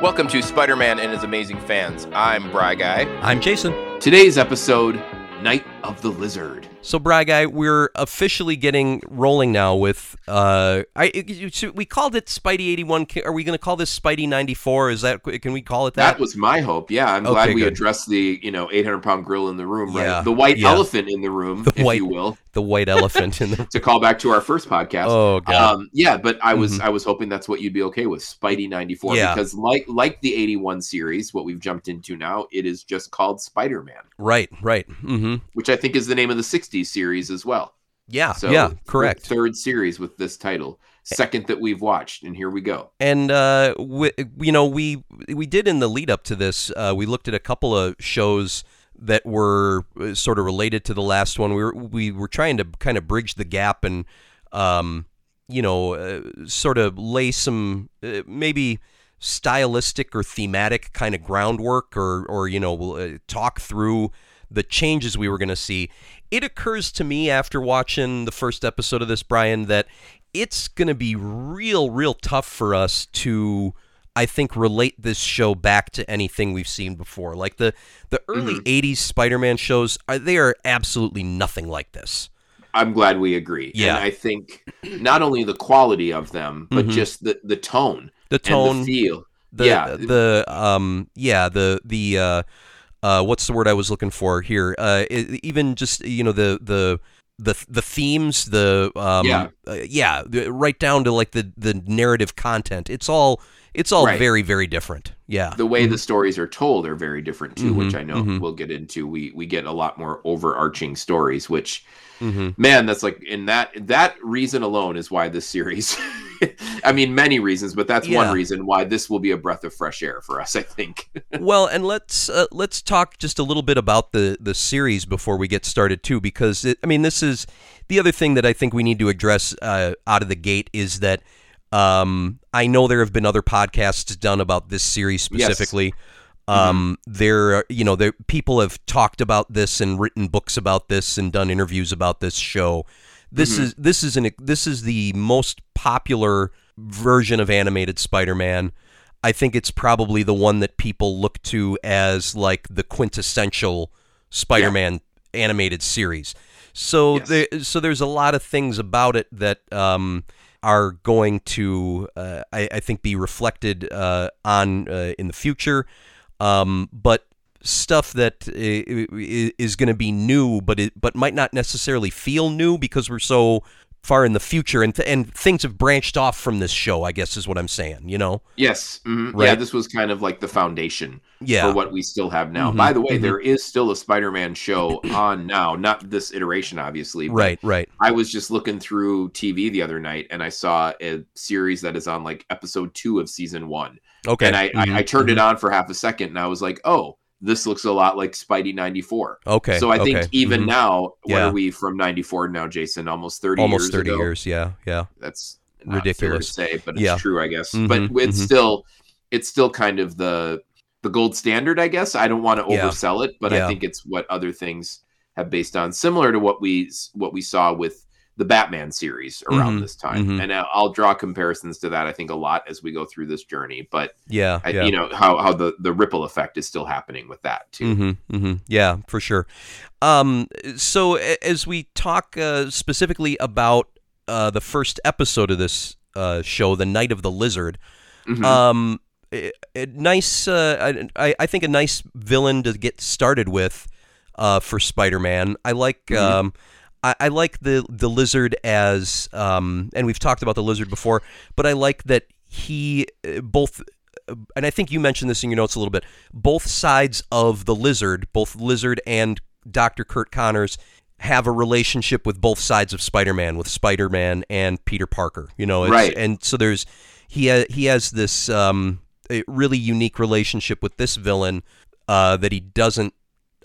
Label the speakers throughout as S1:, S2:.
S1: Welcome to Spider Man and His Amazing Fans. I'm Bry Guy.
S2: I'm Jason.
S1: Today's episode Night of the Lizard.
S2: So, Bry Guy, we're officially getting rolling now with. Uh, I we called it Spidey eighty one. Are we going to call this Spidey ninety four? Is that can we call it that?
S1: That was my hope. Yeah, I'm
S2: Okay,
S1: glad we
S2: good.
S1: addressed the you know 800 pound gorilla in the room, right?
S2: Yeah,
S1: The white
S2: yeah.
S1: elephant in the room,
S2: The
S1: if
S2: white-
S1: you will,
S2: the white elephant in the.
S1: to call back to our first podcast.
S2: Oh god.
S1: Um, yeah, but I was
S2: Mhm.
S1: I was hoping that's what you'd be okay with Spidey 94
S2: Yeah.
S1: because like like the 81 series, what we've jumped into now, it is just called Spider Man,
S2: right. Right. Mm-hmm.
S1: which I think is the name of the 60s series as well.
S2: Yeah.
S1: So
S2: yeah. Correct.
S1: Third series with this title, second that we've watched, and here we go.
S2: And uh, we, you know, we we did in the lead up to this, uh, we looked at a couple of shows that were uh, sort of related to the last one. We were we were trying to kind of bridge the gap and, um, you know, uh, sort of lay some uh, maybe stylistic or thematic kind of groundwork, or or you know, uh, talk through the changes we were going to see. It occurs to me after watching the first episode of this, Brian, that it's going to be real, real tough for us to, I think, relate this show back to anything we've seen before. Like the the early '80s Spider-Man shows, are they are absolutely nothing like this.
S1: I'm glad we agree.
S2: Yeah.
S1: And I think not only the quality of them, but
S2: Mhm.
S1: just the, the tone,
S2: The tone,
S1: the feel.
S2: the
S1: yeah.
S2: the um yeah the the uh uh what's the word I was looking for here uh even just you know the the the the themes the um
S1: Yeah.
S2: uh, yeah right down to like the the narrative content it's all it's all
S1: Right.
S2: very very different yeah
S1: the way the stories are told are very different too, which
S2: Mhm,
S1: I know
S2: mhm.
S1: we'll get into. We we get a lot more overarching stories, which
S2: hmm
S1: man, that's like in that that reason alone is why this series. I mean, many reasons, but that's
S2: Yeah.
S1: one reason why this will be a breath of fresh air for us. I think.
S2: well, and let's uh, let's talk just a little bit about the the series before we get started too, because it, I mean this is the other thing that I think we need to address uh, out of the gate is that um, I know there have been other podcasts done about this series
S1: Yes.
S2: specifically. Um, there, you know, there people have talked about this and written books about this and done interviews about this show. This
S1: Mhm.
S2: is this is an this is the most popular version of animated Spider-Man. I think it's probably the one that people look to as like the quintessential Spider-Man animated series. So
S1: Yes.
S2: there, so there's a lot of things about it that um, are going to, uh, I, I think, be reflected uh, on uh, in the future. Um, but stuff that is going to be new, but it but might not necessarily feel new because we're so far in the future, and th- and things have branched off from this show. I guess is what I'm saying. You know?
S1: yes. mhm.
S2: Right.
S1: Yeah. This was kind of like the foundation
S2: Yeah.
S1: for what we still have now.
S2: Mhm,
S1: By the way,
S2: mhm.
S1: there is still a Spider-Man show on now. Not this iteration, obviously. but
S2: Right. Right.
S1: I was just looking through TV the other night and I saw a series that is on like episode two of season one.
S2: Okay.
S1: And I, I, I turned
S2: mhm.
S1: it on for half a second and I was like, oh, this looks a lot like Spidey 94.
S2: Okay.
S1: so I think
S2: okay,
S1: even
S2: mhm.
S1: now, what
S2: Yeah.
S1: are we from 94 now, Jason? Almost 30
S2: almost
S1: years
S2: thirty
S1: ago?
S2: years. Yeah. Yeah.
S1: That's not
S2: Ridiculous.
S1: to say, but it's
S2: Yeah.
S1: true, I guess.
S2: Mhm,
S1: But it's
S2: mhm.
S1: still it's still kind of the the gold standard, I guess. I don't want to
S2: Yeah.
S1: oversell it, but I think it's what other things have based on, similar to what we what we saw with the Batman series around
S2: Mhm,
S1: this time.
S2: mhm.
S1: And I'll, I'll draw comparisons to that. I think a lot as we go through this journey, but
S2: Yeah.
S1: I,
S2: yeah.
S1: you know how how the the ripple effect is still happening with that too.
S2: Mm-hmm, mm-hmm. Yeah, for sure. Um, so as we talk uh, specifically about uh, the first episode of this uh, show, "The Night of the Lizard,"
S1: Mhm.
S2: um, a, a nice, uh, I, I think, a nice villain to get started with uh, for Spider-Man. I like.
S1: Mhm.
S2: Um, I, I like the the lizard as, um, and we've talked about the lizard before, but I like that he uh, both and I think you mentioned this in your notes a little bit. Both sides of the lizard, both lizard and Dr. Curt Connors, have a relationship with both sides of Spider-Man, with Spider-Man and Peter Parker. You know, it's,
S1: Right.
S2: And so there's he ha- he has this um, a really unique relationship with this villain uh, that he doesn't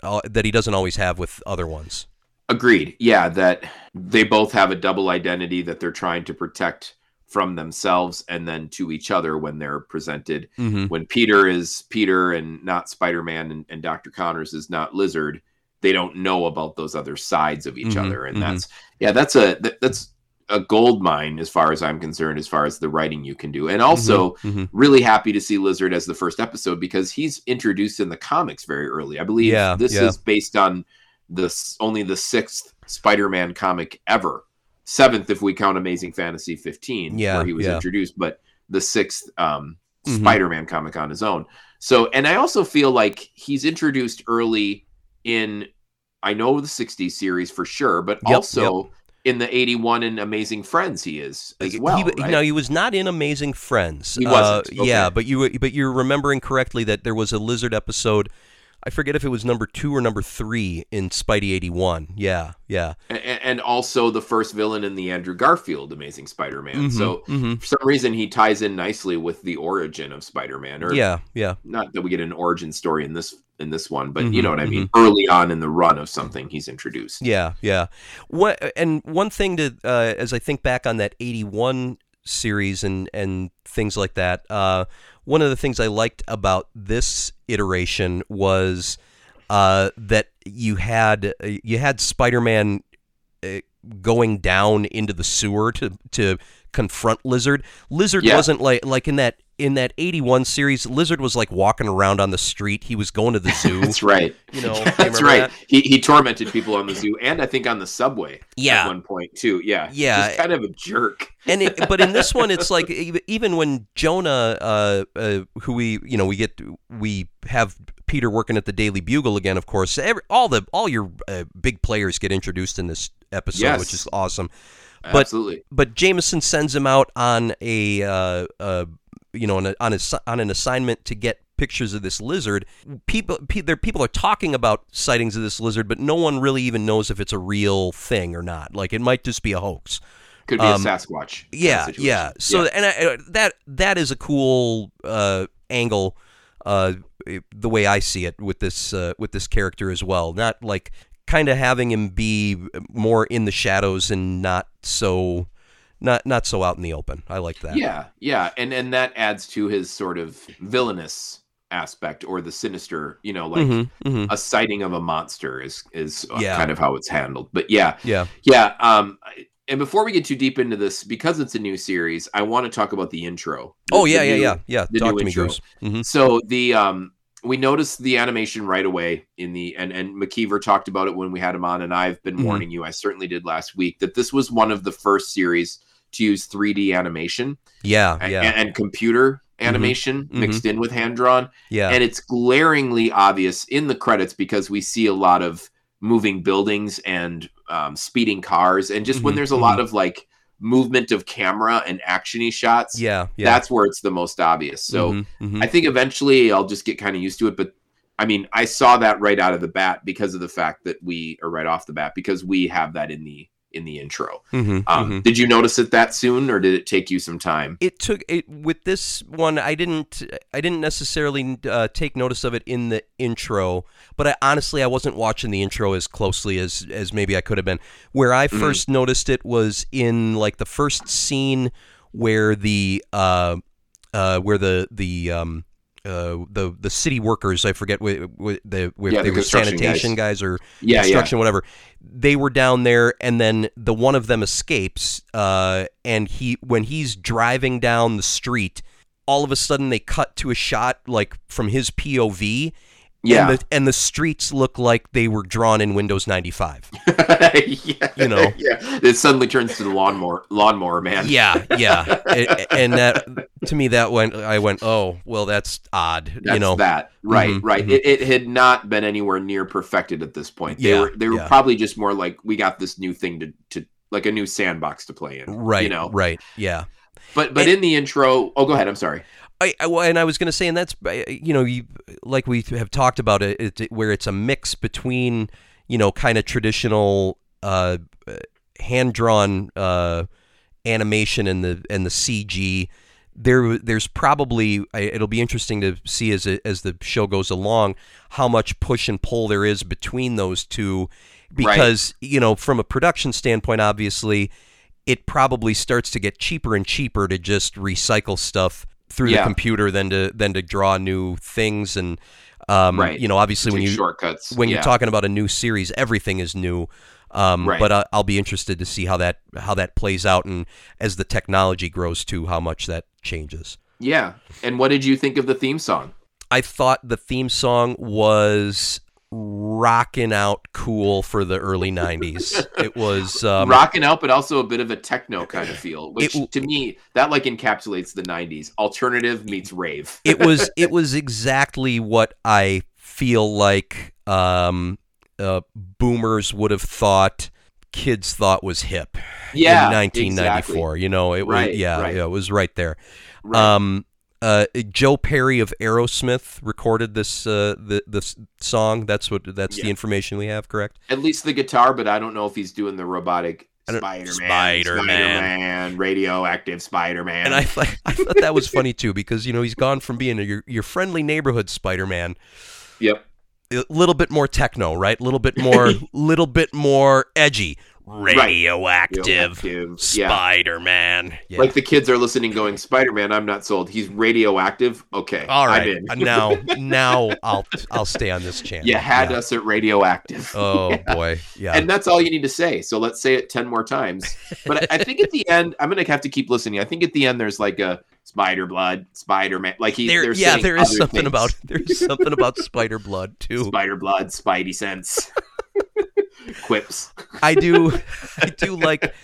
S2: uh, that he doesn't always have with other ones.
S1: Agreed. Yeah, that they both have a double identity that they're trying to protect from themselves and then to each other when they're presented.
S2: Mm-hmm.
S1: When Peter is Peter and not Spider Man and, and Dr. Connors is not Lizard, they don't know about those other sides of each
S2: Mhm,
S1: other. And
S2: mhm.
S1: that's, yeah, that's a, that, that's a gold mine as far as I'm concerned, as far as the writing you can do. And also,
S2: Mhm, mhm.
S1: really happy to see Lizard as the first episode because he's introduced in the comics very early. I believe
S2: Yeah,
S1: this
S2: yeah.
S1: is based on this only the sixth Spider-Man comic ever, seventh if we count Amazing Fantasy 15,
S2: Yeah,
S1: where he was
S2: yeah.
S1: introduced, but the sixth um,
S2: Mhm.
S1: Spider-Man comic on his own. So, and I also feel like he's introduced early in, I know the 60s series for sure, but
S2: Yep,
S1: also in the 81 and Amazing Friends he is as well.
S2: he,
S1: right?
S2: No, he was not in Amazing Friends.
S1: He wasn't,
S2: Uh, Yeah, but you but you're remembering correctly that there was a lizard episode. I forget if it was number two or number three in Spidey eighty one. Yeah, yeah.
S1: A- a- and also the first villain in the Andrew Garfield Amazing Spider-Man.
S2: Mhm,
S1: So
S2: mhm.
S1: for some reason he ties in nicely with the origin of Spider-Man or
S2: yeah, yeah.
S1: not that we get an origin story in this in this one, but
S2: Mhm,
S1: you know what I mean. Early on in the run of something he's introduced.
S2: Yeah, yeah. What and one thing to uh, as I think back on that '81 series and and things like that. Uh, one of the things I liked about this iteration was uh, that you had uh, you had Spider-Man uh, going down into the sewer to to confront Lizard. Lizard
S1: Yeah.
S2: wasn't like like in that in that 81 series Lizard was like walking around on the street. He was going to the zoo.
S1: That's right.
S2: You know,
S1: that's right.
S2: that?
S1: He he tormented people on the zoo and I think on the subway.
S2: Yeah.
S1: at one point too. Yeah,
S2: Yeah.
S1: Just kind of a jerk.
S2: and it, but in this one it's like even when jonah uh, uh, who we you know we get we have peter working at the daily bugle again of course every, all the all your uh, big players get introduced in this episode
S1: Yes.
S2: which is awesome But-
S1: Absolutely.
S2: but jameson sends him out on a uh, uh, you know on, a, on, a, on an assignment to get pictures of this lizard people pe- there people are talking about sightings of this lizard but no one really even knows if it's a real thing or not like it might just be a hoax
S1: Could be
S2: um,
S1: a Sasquatch.
S2: yeah, yeah. So and I, uh, that that is a cool uh, angle, uh, the way I see it with this uh, with this character as well. Not like kind of having him be more in the shadows and not so not not so out in the open. I like that.
S1: Yeah, yeah, and and that adds to his sort of villainous aspect or the sinister. You know, like
S2: Mhm, mhm.
S1: a sighting of a monster is is
S2: Yeah.
S1: kind of how it's handled. But yeah,
S2: Yeah.
S1: yeah. Um, and before we get too deep into this, because it's a new series, I want to talk about the intro. The-
S2: Oh yeah, yeah,
S1: new-
S2: yeah, yeah.
S1: the
S2: Talk
S1: new
S2: to me,
S1: intro.
S2: Goose. hmm
S1: So the um we noticed the animation right away in the and and McKeever talked about it when we had him on, and I've been
S2: Mhm.
S1: warning you. I certainly did last week that this was one of the first series to use 3D animation
S2: Yeah, yeah,
S1: and, computer animation
S2: Mhm.
S1: mixed in with hand drawn,
S2: yeah.
S1: and it's glaringly obvious in the credits because we see a lot of moving buildings and um, speeding cars, and just when
S2: Mhm,
S1: there's a lot of like movement of camera and actiony shots,
S2: yeah, yeah.
S1: that's where it's the most obvious. So.
S2: Mhm, mhm.
S1: I think eventually I'll just get kind of used to it. But I mean, I saw that right out of the bat because of the fact that we are right off the bat because we have that in the in the intro.
S2: Mhm,
S1: Um,
S2: mhm.
S1: Did you notice it that soon, or did it take you some time?
S2: it took it with this one i didn't i didn't necessarily uh, take notice of it in the intro but i honestly i wasn't watching the intro as closely as as maybe i could have been where i
S1: Mhm.
S2: first noticed it was in like the first scene where the uh uh where the the um uh, the the city workers I forget wh- wh- the where
S1: Yeah,
S2: they
S1: the
S2: were sanitation guys, or
S1: Yeah, yeah.
S2: construction, whatever. They were down there, and then the one of them escapes. Uh, and he, when he's driving down the street, all of a sudden they cut to a shot like from his POV.
S1: Yeah.
S2: and the, and the streets look like they were drawn in Windows 95.
S1: yeah.
S2: You know.
S1: yeah. It suddenly turns to the lawnmower lawnmower man.
S2: Yeah, yeah, and that to me that went. I went, oh, well, that's odd.
S1: That's
S2: you know,
S1: that. Right,
S2: Mhm,
S1: right.
S2: mhm.
S1: It, it had not been anywhere near perfected at this point. They
S2: Yeah,
S1: were they were
S2: yeah.
S1: probably just more like we got this new thing to to like a new sandbox to play in.
S2: right?
S1: You know.
S2: right? Yeah.
S1: But but
S2: And-
S1: in the intro, oh, go ahead. I'm sorry.
S2: I, and I was going to say, and that's uh, you know, you like we have talked about it, it where it's a mix between you know, kind of traditional uh, hand drawn uh, animation and the and the CG. There, there's probably it'll be interesting to see as it, as the show goes along how much push and pull there is between those two, because you know, from a production standpoint, obviously, it probably starts to get cheaper and cheaper to just recycle stuff through
S1: Yeah.
S2: the computer than to than to draw new things and Um,
S1: Right.
S2: You know, obviously when you
S1: shortcuts
S2: when
S1: yeah.
S2: you're talking about a new series, everything is new. Um,
S1: Right.
S2: But uh, I'll be interested to see how that how that plays out, and as the technology grows too, how much that changes.
S1: yeah. And what did you think of the theme song?
S2: I thought the theme song was rocking out cool for the early 90s. it was um,
S1: Rocking out, but also a bit of a techno kind of feel, which
S2: It-
S1: to me that like encapsulates the '90s. Alternative meets rave.
S2: it was it was exactly what I feel like um, uh, boomers would have thought kids thought was hip
S1: yeah,
S2: in 1994. You know, it was
S1: Right,
S2: yeah,
S1: right.
S2: yeah, it was right there.
S1: Right.
S2: Um, uh, Joe Perry of Aerosmith recorded this uh, the this song. That's what that's the information we have. Correct.
S1: At least the guitar, but I don't know if he's doing the robotic Spider-Man,
S2: Spider-Man.
S1: Spider-Man, radioactive Spider-Man.
S2: And I thought I thought that was funny too because you know he's gone from being a, your your friendly neighborhood Spider-Man
S1: yep.
S2: a little bit more techno, right? A little bit more, little bit more edgy, radioactive,
S1: Radioactive.
S2: Spider-Man. Yeah.
S1: Like the kids are listening, going, "Spider-Man, I'm not sold. He's radioactive." Okay,
S2: All
S1: in.
S2: uh, now now I'll I'll stay on this channel.
S1: You had
S2: Yeah.
S1: us at radioactive.
S2: Oh boy, yeah.
S1: And that's all you need to say. So let's say it 10 more times. But I think at the end, I'm going to have to keep listening. I think at the end, there's like a spider blood, Spider Man. Like he,
S2: there, yeah, there is something
S1: things.
S2: about there's something about spider blood too.
S1: spider blood, Spidey sense, quips.
S2: I do, I do like,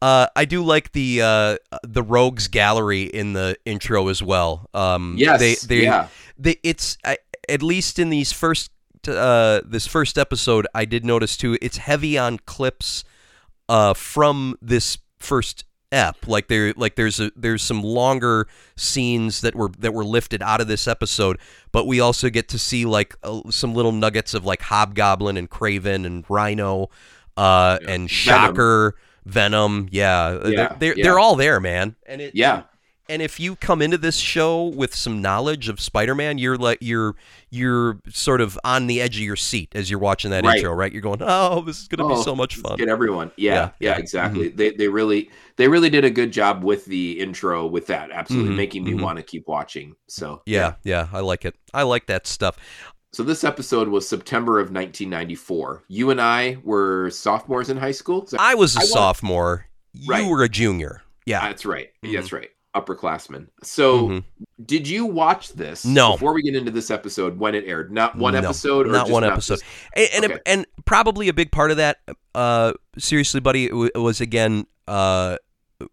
S2: uh, I do like the uh, the rogues gallery in the intro as well. Um,
S1: Yes.
S2: they they
S1: yeah.
S2: they it's I, at least in these first uh this first episode I did notice too it's heavy on clips uh from this first ep like there like there's a there's some longer scenes that were that were lifted out of this episode but we also get to see like uh, some little nuggets of like hobgoblin and Kraven and rhino uh
S1: Yeah.
S2: and
S1: Venom.
S2: shocker venom yeah,
S1: Yeah,
S2: they're they're,
S1: yeah.
S2: they're all there man and it
S1: Yeah.
S2: And if you come into this show with some knowledge of Spider-Man, you're like you're you're sort of on the edge of your seat as you're watching that
S1: Right.
S2: intro, right? You're going, "Oh, this is going to
S1: Oh,
S2: be so much fun."
S1: Get everyone. Yeah,
S2: Yeah,
S1: yeah,
S2: yeah. Mm-hmm.
S1: exactly. They they really they really did a good job with the intro with that. Absolutely
S2: Mhm,
S1: making me
S2: mhm.
S1: want to keep watching. So
S2: Yeah, yeah, I like it. I like that stuff.
S1: So this episode was September of 1994. You and I were sophomores in high school. That-
S2: I was a
S1: I
S2: sophomore. You
S1: Right.
S2: were a junior. Yeah.
S1: That's right.
S2: Mhm.
S1: That's right. Upperclassmen. So
S2: Mhm.
S1: did you watch this?
S2: No.
S1: Before we get into this episode, when it aired, not one
S2: No,
S1: episode, or
S2: not
S1: just
S2: one episode.
S1: this-
S2: And and,
S1: Okay.
S2: and probably a big part of that uh seriously, buddy, it w- was again uh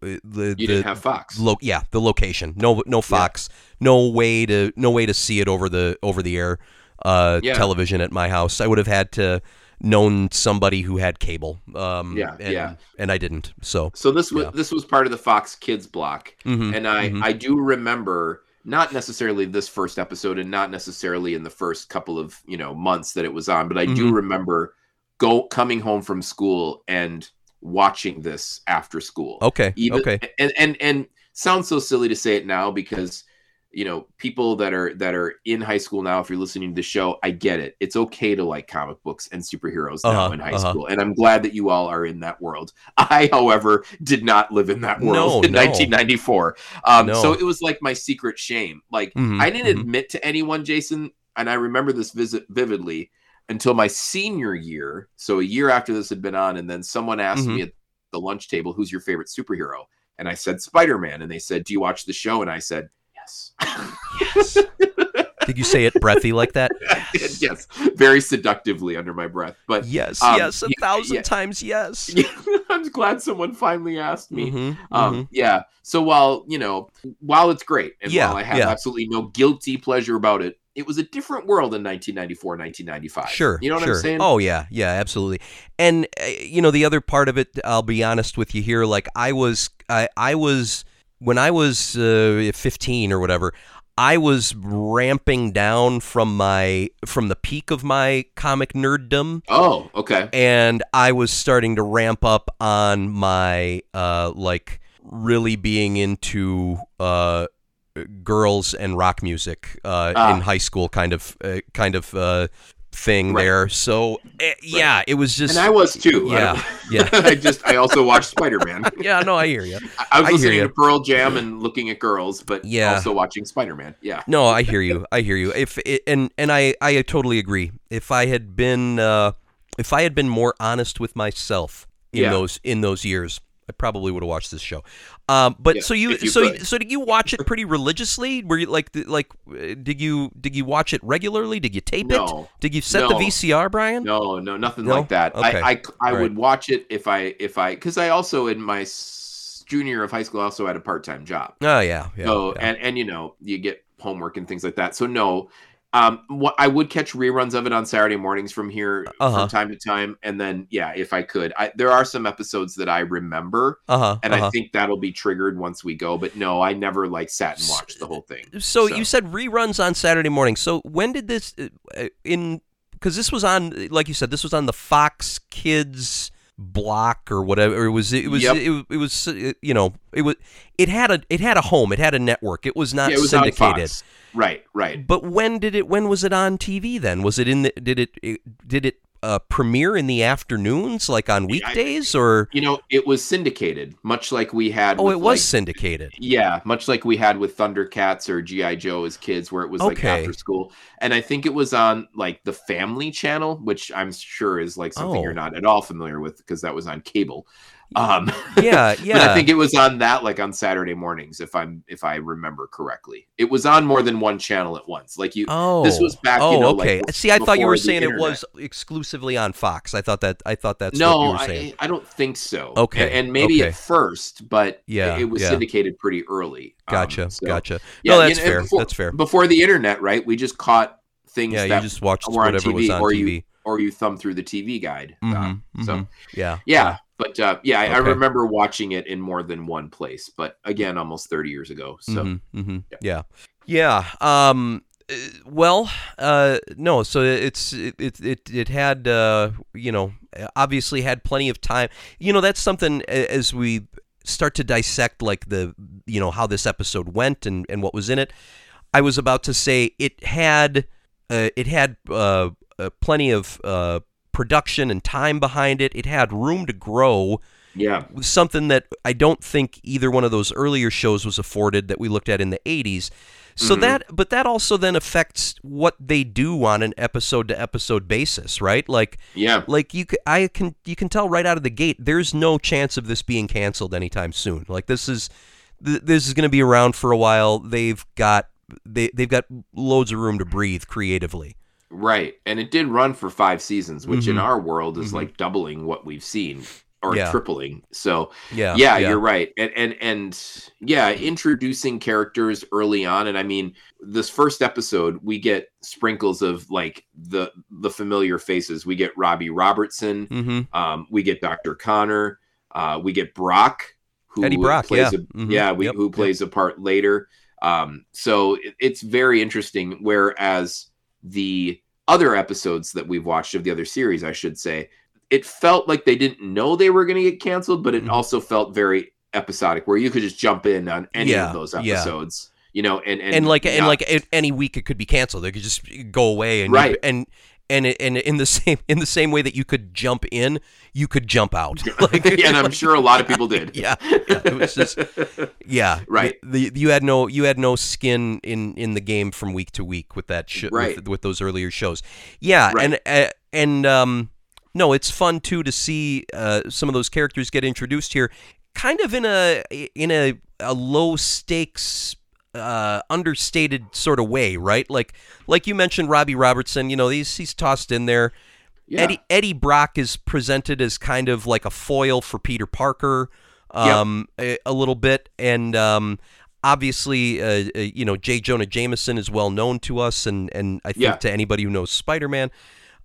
S2: the
S1: You
S2: the
S1: didn't have Fox.
S2: Lo- yeah, the location. No, no Fox. No way to no way to see it over the over the air uh,
S1: Yeah.
S2: television at my house. I would have had to known somebody who had cable. Um,
S1: Yeah,
S2: and,
S1: yeah.
S2: and I didn't. So
S1: so this was
S2: Yeah.
S1: this was part of the Fox Kids block,
S2: mhm,
S1: and I
S2: mhm.
S1: I do remember not necessarily this first episode, and not necessarily in the first couple of you know months that it was on, but I do
S2: Mhm.
S1: remember go coming home from school and watching this after school.
S2: okay,
S1: even
S2: okay,
S1: and and and sounds so silly to say it now because you know people that are that are in high school now if you're listening to the show i get it it's okay to like comic books and superheroes now
S2: Uh-huh,
S1: in high
S2: uh-huh.
S1: school and i'm glad that you all are in that world i however did not live in that world
S2: No,
S1: in
S2: no.
S1: 1994 um
S2: No.
S1: so it was like my secret shame like
S2: Mhm,
S1: i didn't
S2: mhm.
S1: admit to anyone jason and i remember this visit vividly until my senior year so a year after this had been on and then someone asked
S2: Mhm.
S1: me at the lunch table who's your favorite superhero and i said spider-man and they said do you watch the show and i said yes
S2: yes. Did you say it breathy like that?
S1: Did, yes very seductively under my breath but
S2: Yes,
S1: Um,
S2: yes, a
S1: yeah,
S2: thousand
S1: yeah.
S2: times yes.
S1: i'm glad someone finally asked me
S2: Mhm,
S1: um
S2: mhm.
S1: yeah so while you know while it's great and
S2: Yeah,
S1: while i have absolutely no guilty pleasure about it it was a different world in 1994 1995
S2: Sure.
S1: you know what
S2: sure.
S1: i'm saying
S2: Oh yeah, yeah, absolutely. And uh, you know the other part of it, I'll be honest with you here. Like I was, I, I was when I was uh, 15 or whatever. I was ramping down from my from the peak of my comic nerddom,
S1: oh okay
S2: and I was starting to ramp up on my uh, like really being into uh, girls and rock music uh,
S1: Ah.
S2: in high school, kind of uh, kind of uh, thing
S1: Right.
S2: there. So eh, yeah, it was just
S1: and I was too.
S2: Yeah, yeah.
S1: I just I also watched Spider Man.
S2: yeah. No, I hear you.
S1: I was
S2: I
S1: listening to Pearl Jam and looking at girls, but
S2: Yeah.
S1: also watching Spider Man. Yeah.
S2: No, I hear you. I hear you. If it, and and I I totally agree. If I had been uh, if I had been more honest with myself in
S1: Yeah.
S2: those in those years, I probably would have watched this show. Um, but
S1: Yeah,
S2: so you, so
S1: could.
S2: so did you watch it pretty religiously? Were you like like did you did you watch it regularly? Did you tape
S1: No.
S2: it? Did you set the VCR, Brian?
S1: No, no, nothing
S2: No?
S1: like that.
S2: Okay.
S1: I I, I
S2: All
S1: would watch it if I if I because I also in my junior of high school I also had a part time job.
S2: Oh yeah, yeah.
S1: so
S2: yeah.
S1: and and you know you get homework and things like that. So no, um, what I would catch reruns of it on Saturday mornings from here
S2: Uh-huh.
S1: from time to time, and then yeah, if I could, I, there are some episodes that I remember,
S2: uh-huh,
S1: and
S2: uh-huh.
S1: I think that'll be triggered once we go. But no, I never like sat and watched the whole thing.
S2: So, you said reruns on Saturday morning. So when did this uh, uh, in because this was on like you said this was on the Fox Kids block or whatever. It was it was
S1: Yep.
S2: it, it was you know it was it had a it had a home. It had a network. It was not
S1: yeah, it was
S2: syndicated.
S1: Right, right.
S2: but when did it when was it on TV then? Was it in the did it, it did it uh, premiere in the afternoons like on weekdays or
S1: You know, it was syndicated, much like we had.
S2: oh
S1: with,
S2: it was
S1: like,
S2: syndicated
S1: Yeah, much like we had with Thundercats or GI Joe as kids, where it was like after school, and I think it was on like the Family Channel, which I'm sure is like something
S2: Oh.
S1: you're not at all familiar with because that was on cable. Um,
S2: yeah yeah
S1: but I think it was on that like on Saturday mornings, if I'm if I remember correctly. It was on more than one channel at once. Like you,
S2: Oh,
S1: this was back, you
S2: Oh,
S1: know, like,
S2: okay. See, I thought you were saying it was exclusively on Fox. I thought that. I thought that's what you
S1: no,
S2: were saying.
S1: I, I don't think so.
S2: Okay,
S1: and, and maybe
S2: okay.
S1: at first, but
S2: Yeah,
S1: it, it was
S2: yeah.
S1: syndicated pretty early. Um,
S2: Gotcha.
S1: so-
S2: gotcha.
S1: Yeah,
S2: no, that's
S1: know,
S2: fair.
S1: Before,
S2: that's fair.
S1: Before the internet, right? We just caught things
S2: Yeah,
S1: that
S2: you just watched whatever
S1: TV,
S2: was on
S1: or
S2: TV.
S1: you or you thumb through the TV guide. Um, So
S2: mhm. yeah,
S1: yeah, but uh, yeah, I, I remember watching it in more than one place. But again, almost thirty years ago. So
S2: Mhm, mhm. yeah, yeah. Um, uh, well, uh, no. So it's it it it, it had uh, you know obviously had plenty of time. You know that's something as we start to dissect like the you know how this episode went and and what was in it. I was about to say it had uh, it had uh, uh, plenty of uh, production and time behind it. It had room to grow
S1: yeah,
S2: something that I don't think either one of those earlier shows was afforded that we looked at in the 80s. So
S1: Mhm.
S2: that but that also then affects what they do on an episode to episode basis, right? Like
S1: yeah,
S2: like you I can you can tell right out of the gate there's no chance of this being canceled anytime soon. Like this is th- this is going to be around for a while. They've got they they've got loads of room to breathe creatively.
S1: Right. And it did run for five seasons, which in
S2: Mhm.
S1: our world is
S2: Mhm.
S1: like doubling what we've seen or
S2: Yeah.
S1: tripling. So
S2: Yeah.
S1: yeah, you're right and and and yeah introducing characters early on and i mean this first episode we get sprinkles of like the the familiar faces we get robbie robertson
S2: Mhm.
S1: um we get dr connor uh we get brock who
S2: Eddie Brock,
S1: plays
S2: yeah.
S1: a,
S2: Mhm.
S1: yeah we,
S2: Yep,
S1: who
S2: yep.
S1: plays a part later um so it, it's very interesting whereas the other episodes that we've watched of the other series i should say it felt like they didn't know they were going to get canceled, but it
S2: Mhm.
S1: also felt very episodic, where you could just jump in on any
S2: Yeah,
S1: of those
S2: yeah.
S1: episodes, you know, and and,
S2: and like and like any week it could be canceled. It could just go away and you-
S1: Right.
S2: and and it- and in the same in the same way that you could jump in, you could jump out. Like,
S1: and I'm sure a lot of people did.
S2: yeah, yeah, it was just yeah,
S1: Right.
S2: The, the- you had no you had no skin in in the game from week to week with that sh-
S1: Right.
S2: with, with those earlier shows. Yeah,
S1: Right.
S2: and uh, and um no, it's fun too to see uh, some of those characters get introduced here, kind of in a in a, a low stakes uh, understated sort of way, right? Like like you mentioned, Robbie Robertson. You know, he's he's tossed in there.
S1: Yeah.
S2: Eddie Eddie Brock is presented as kind of like a foil for Peter Parker, um, a, a little bit, and um, obviously, uh, uh, you know, J. Jonah Jameson is well known to us, and and I think
S1: Yeah.
S2: to anybody who knows Spider Man.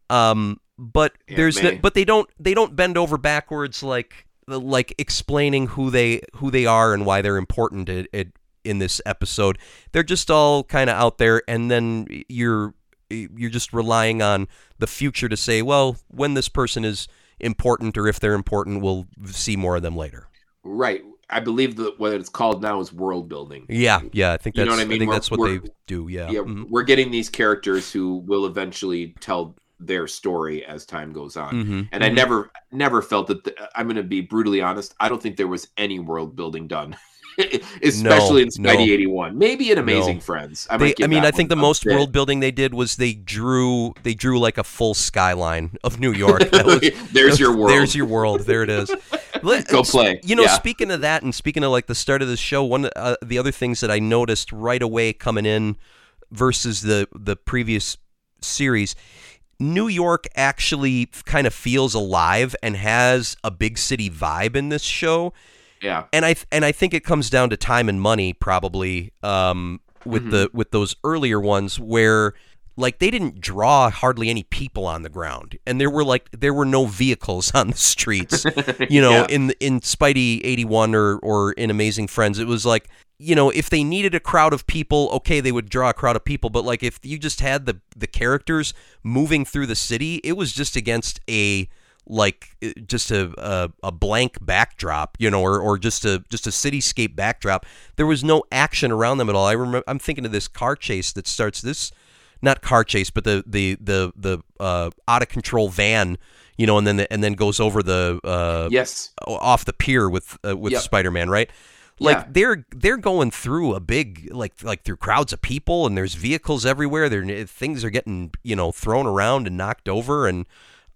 S2: Um, but
S1: Aunt
S2: there's no, but they don't they don't bend over backwards like like explaining who they who they are and why they're important at, in this episode. They're just all kind of out there, and then you're you're just relying on the future to say, well, when this person is important or if they're important, we'll see more of them later.
S1: right. I believe that what it's called now is world building.
S2: Yeah, yeah, I think
S1: You
S2: that's
S1: know what I mean?
S2: think
S1: We're-
S2: that's what they do. Yeah,
S1: Yeah,
S2: Mhm.
S1: we're getting these characters who will eventually tell their story as time goes on.
S2: Mhm,
S1: And I
S2: mhm.
S1: never never felt that the, I'm going to be brutally honest, I don't think there was any world building done. Especially in
S2: No,
S1: Spidey
S2: no.
S1: 81. Maybe in Amazing
S2: No.
S1: Friends. I,
S2: They, I mean, I think the most world building they did was they drew they drew like a full skyline of New York. Was,
S1: There's your world.
S2: There's your world. There it is.
S1: Go play.
S2: You know,
S1: Yeah.
S2: speaking of that, and speaking of like the start of the show, one uh, the other things that I noticed right away coming in versus the the previous series, New York actually kind of feels alive and has a big city vibe in this show
S1: yeah.
S2: and I and I think it comes down to time and money probably um, with
S1: Mm-hmm.
S2: the with those earlier ones where like they didn't draw hardly any people on the ground and there were like there were no vehicles on the streets you know
S1: Yeah.
S2: in in Spidey 81 or or in Amazing Friends it was like you know if they needed a crowd of people okay they would draw a crowd of people but like if you just had the the characters moving through the city it was just against a like uh, just a, a a blank backdrop, you know, or, or just a just a cityscape backdrop. There was no action around them at all. I remember I'm thinking of this car chase that starts this not car chase, but the the the the uh, out of control van, you know, and then the, and then goes over the uh,
S1: Yes.
S2: off the pier with uh, with
S1: Yep.
S2: Spider-Man, right? Like
S1: Yeah.
S2: they're they're going through a big like like through crowds of people and there's vehicles everywhere. There things are getting you know thrown around and knocked over and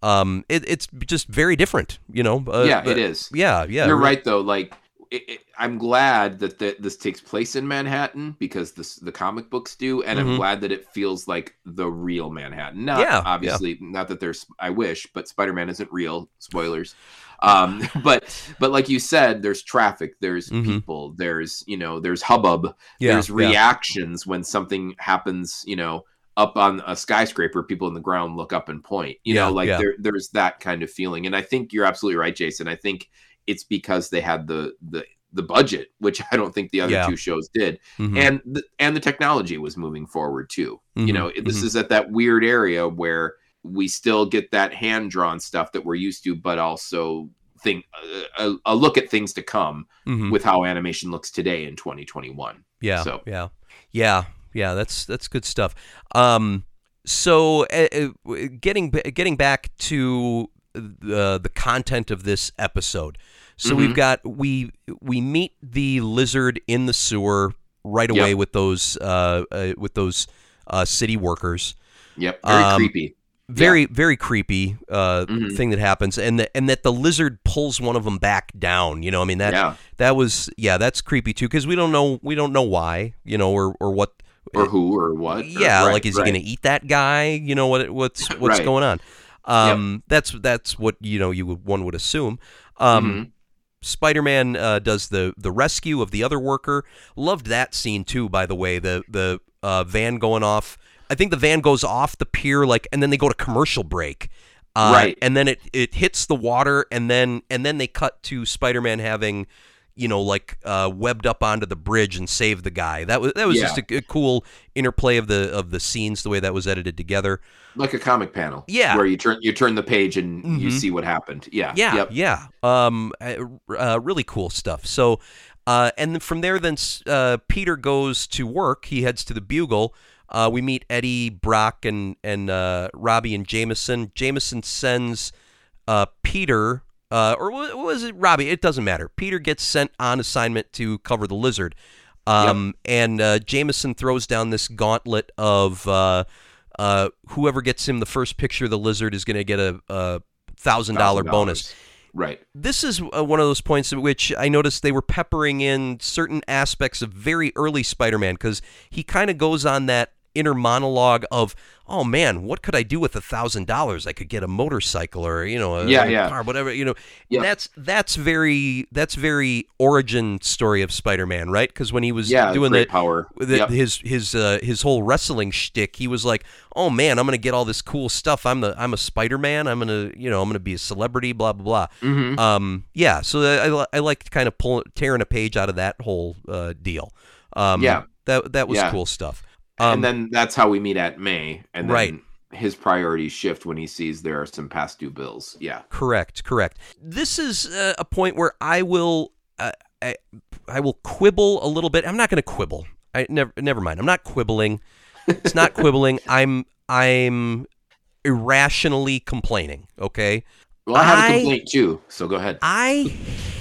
S2: um it, it's just very different, you know. Uh,
S1: yeah,
S2: but-
S1: it is.
S2: Yeah, yeah.
S1: You're right though. Like, it, it, I'm glad that the, this takes place in Manhattan because this the comic books do, and
S2: Mhm.
S1: I'm glad that it feels like the real Manhattan. Not
S2: Yeah, yeah.
S1: obviously, not that there's. I wish, but Spider-Man isn't real. Spoilers. Um, but but like you said, there's traffic, there's
S2: Mhm.
S1: people, there's you know, there's hubbub,
S2: Yeah,
S1: there's
S2: yeah.
S1: reactions when something happens. You know, up on a skyscraper, people in the ground look up and point. You
S2: Yeah,
S1: know, like
S2: yeah.
S1: there there's that kind of feeling, and I think you're absolutely right, Jason. I think it's because they had the the the budget, which I don't think the other
S2: Yeah.
S1: two shows did,
S2: Mhm.
S1: and the, and the technology was moving forward too.
S2: Mhm,
S1: You know, this
S2: mhm.
S1: is at that weird area where we still get that hand drawn stuff that we're used to, but also think a, a look at things to come
S2: Mhm.
S1: with how animation looks today in 2021.
S2: Yeah,
S1: So-
S2: yeah, yeah, yeah. That's that's good stuff. Um, so uh, getting getting back to the the content of this episode. So we've
S1: Mhm.
S2: got we we meet the lizard in the sewer right away
S1: Yep.
S2: with those uh, uh with those uh, city workers.
S1: Yep, very
S2: Um,
S1: creepy.
S2: Very very creepy uh,
S1: Mhm.
S2: thing that happens, and that and that the lizard pulls one of them back down. You know, I mean that
S1: yeah,
S2: that was yeah that's creepy too because we don't know we don't know why you know or or what
S1: or who or what? or-
S2: yeah
S1: right,
S2: like is
S1: right.
S2: he gonna eat that guy you know what what's what's
S1: Right.
S2: going on um that's that's what you know you would one would assume um
S1: Mhm.
S2: Spider-Man uh, does the the rescue of the other worker. Loved that scene too, by the way. The the uh, van going off. I think the van goes off the pier, like, and then they go to commercial break. Uh,
S1: Right.
S2: And then it, it hits the water, and then and then they cut to Spider-Man having, you know, like uh, webbed up onto the bridge and saved the guy. That was that was
S1: Yeah.
S2: just a, a cool interplay of the of the scenes, the way that was edited together.
S1: like a comic panel.
S2: Yeah.
S1: where you turn you turn the page and you
S2: Mhm.
S1: see what happened. Yeah,
S2: Yeah,
S1: Yep.
S2: yeah. Um, uh, uh, really cool stuff. So, uh, and then from there, then uh, Peter goes to work. He heads to the Bugle. Uh, we meet Eddie, Brock, and and uh, Robbie and Jameson. Jameson sends uh, Peter, uh, or was it Robbie? It doesn't matter. Peter gets sent on assignment to cover the lizard. Um, And uh, Jameson throws down this gauntlet of uh, uh, whoever gets him the first picture of the lizard is going to get a, a thousand dollar bonus
S1: Right.
S2: this is uh, one of those points at which I noticed they were peppering in certain aspects of very early Spider-Man because he kind of goes on that inner monologue of, "Oh man, what could I do with a thousand dollars? I could get a motorcycle or you know, a,
S1: Yeah,
S2: a
S1: yeah.
S2: car, whatever. You know,
S1: Yeah.
S2: that's that's very that's very origin story of Spider-Man, right? Because when he was
S1: Yeah,
S2: doing the
S1: power.
S2: the,
S1: Yep.
S2: his his uh, his whole wrestling shtick. He was like, "Oh man, I'm gonna get all this cool stuff. I'm the I'm a Spider Man. I'm gonna you know I'm gonna be a celebrity. Blah blah blah."
S1: Mhm.
S2: Um, yeah. So I, I, li- I kind of pulling tearing a page out of that whole uh, deal. Um,
S1: Yeah.
S2: That that was cool stuff. Um,
S1: and then that's how we meet at May, and then
S2: Right.
S1: his priorities shift when he sees there are some past due bills. Yeah.
S2: Correct, correct. This is uh, a point where I will, uh, I, I will quibble a little bit. I'm not going to quibble. I never, never mind. I'm not quibbling. It's not quibbling. I'm, I'm irrationally complaining. Okay,
S1: Well, I have a
S2: I-
S1: complaint too, so go ahead.
S2: I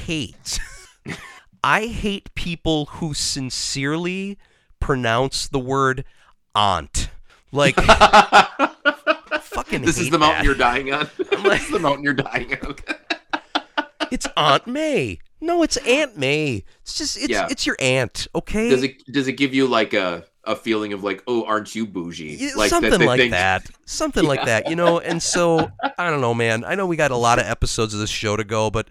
S2: hate I hate people who sincerely pronounce the word aunt. Like fucking
S1: this is the mountain
S2: that.
S1: you're dying on.
S2: like-
S1: this is the mountain you're dying on.
S2: It's Aunt May. No, it's Aunt May. It's just it's
S1: Yeah.
S2: it's your aunt, okay?
S1: does it does it give you like a a feeling of like, oh, aren't you bougie?
S2: Yeah,
S1: Like
S2: something like that. Something like that, you know. And so I don't know, man. I know we got a lot of episodes of this show to go, but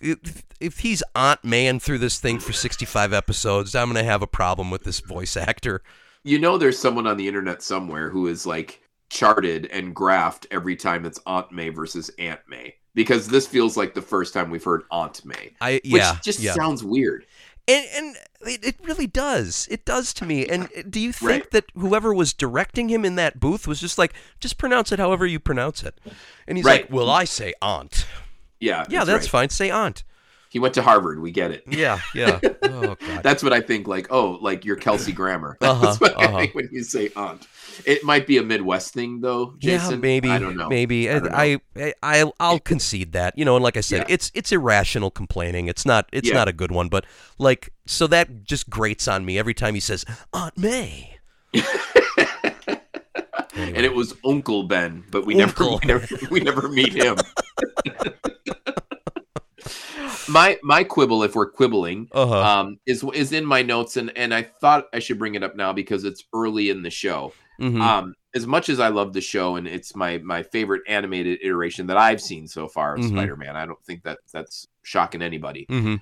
S2: if, he's Aunt Maying through this thing for 65 episodes, I'm gonna have a problem with this voice actor.
S1: You know, there's someone on the internet somewhere who is like charted and graphed every time it's Aunt May versus Aunt May because this feels like the first time we've heard Aunt May,
S2: I
S1: which
S2: yeah,
S1: just
S2: yeah.
S1: sounds weird.
S2: and and it, it really does. It does to me. And uh, do you think
S1: Right.
S2: that whoever was directing him in that booth was just like, just pronounce it however you pronounce it? And he's
S1: Right.
S2: like, "Well, I say aunt."
S1: Yeah,
S2: Yeah, that's
S1: right.
S2: fine. Say aunt.
S1: He went to Harvard. We get it.
S2: Yeah, yeah. Oh god.
S1: That's what I think. Like, oh, like your Kelsey Grammer. That's
S2: Uh-huh,
S1: what
S2: uh-huh.
S1: think when you say aunt. It might be a Midwest thing, though. Jason.
S2: Yeah, maybe.
S1: I don't know.
S2: Maybe
S1: I know.
S2: I, I, I I'll concede that. You know, and like I said,
S1: Yeah.
S2: it's it's irrational complaining. It's not it's
S1: Yeah.
S2: not a good one. But like, so that just grates on me every time he says Aunt May.
S1: and it was Uncle Ben, but we
S2: Uncle.
S1: never, we never we never meet him. my my quibble, if we're quibbling,
S2: Uh huh.
S1: um, is is in my notes, and and I thought I should bring it up now because it's early in the show.
S2: hmm
S1: Um, as much as I love the show, and it's my my favorite animated iteration that I've seen so far of
S2: Mhm.
S1: Spider-Man, I don't think that that's shocking anybody.
S2: hmm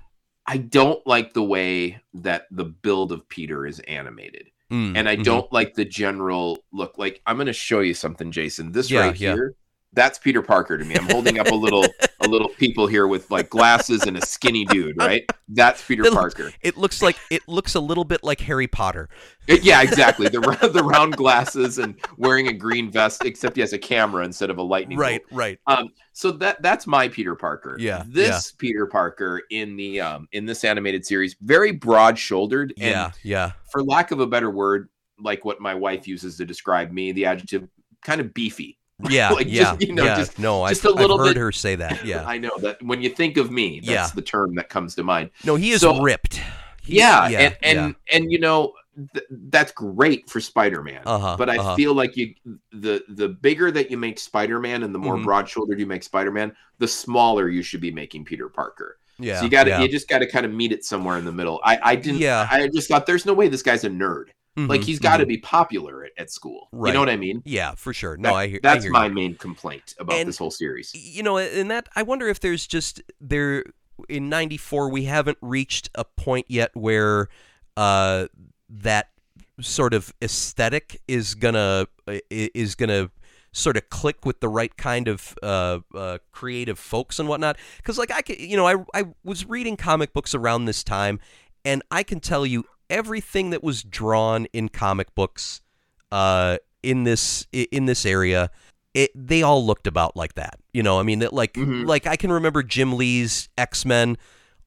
S1: I don't like the way that the build of Peter is animated.
S2: Mm,
S1: And I
S2: mhm.
S1: don't like the general look. Like I'm going to show you something, Jason. This
S2: Yeah,
S1: right
S2: yeah.
S1: here, that's Peter Parker to me. I'm holding up a little a little people here with like glasses and a skinny dude, right? That's Peter
S2: looks-
S1: Parker.
S2: It looks like it looks a little bit like Harry Potter.
S1: It- yeah, exactly. The the round glasses and wearing a green vest, except he has a camera instead of a lightning
S2: Right,
S1: bolt.
S2: right.
S1: Um, so that that's my Peter Parker.
S2: Yeah,
S1: This Peter Parker in the um in this animated series, very broad shouldered
S2: Yeah, yeah.
S1: for lack of a better word, like what my wife uses to describe me, the adjective kind of beefy.
S2: Yeah,
S1: Like,
S2: yeah,
S1: just, you know,
S2: yeah.
S1: just-
S2: no,
S1: just a little
S2: I've heard
S1: bit-
S2: her say that. Yeah.
S1: I know that when you think of me, that's
S2: Yeah.
S1: the term that comes to mind.
S2: No, he is
S1: So-
S2: ripped. He-
S1: Yeah,
S2: yeah,
S1: and and,
S2: yeah.
S1: and you know th- that's great for Spider-Man.
S2: Uh-huh,
S1: but I
S2: uh-huh.
S1: feel like you the the bigger that you make Spider-Man and the more
S2: Mhm.
S1: broad-shouldered you make Spider-Man, the smaller you should be making Peter Parker.
S2: yeah.
S1: so you got to you just got to kind of meet it somewhere in the middle. I I didn't
S2: Yeah.
S1: I just thought there's no way this guy's a nerd. Like
S2: Mhm,
S1: he's got to
S2: mhm.
S1: be popular at, at school. You know what I mean?
S2: Yeah, for sure. No,
S1: That-
S2: I hear. I
S1: that's
S2: hear
S1: my
S2: you.
S1: main complaint about
S2: And-
S1: this whole series.
S2: you know and that i wonder if there's just there in 94 we haven't reached a point yet where uh that sort of aesthetic is gonna is gonna sort of click with the right kind of uh, uh, creative folks and whatnot because like i you know I, I was reading comic books around this time and i can tell you everything that was drawn in comic books uh, in this in this area it, they all looked about like that. You know, I mean, that like
S1: Mhm.
S2: like I can remember Jim Lee's X Men.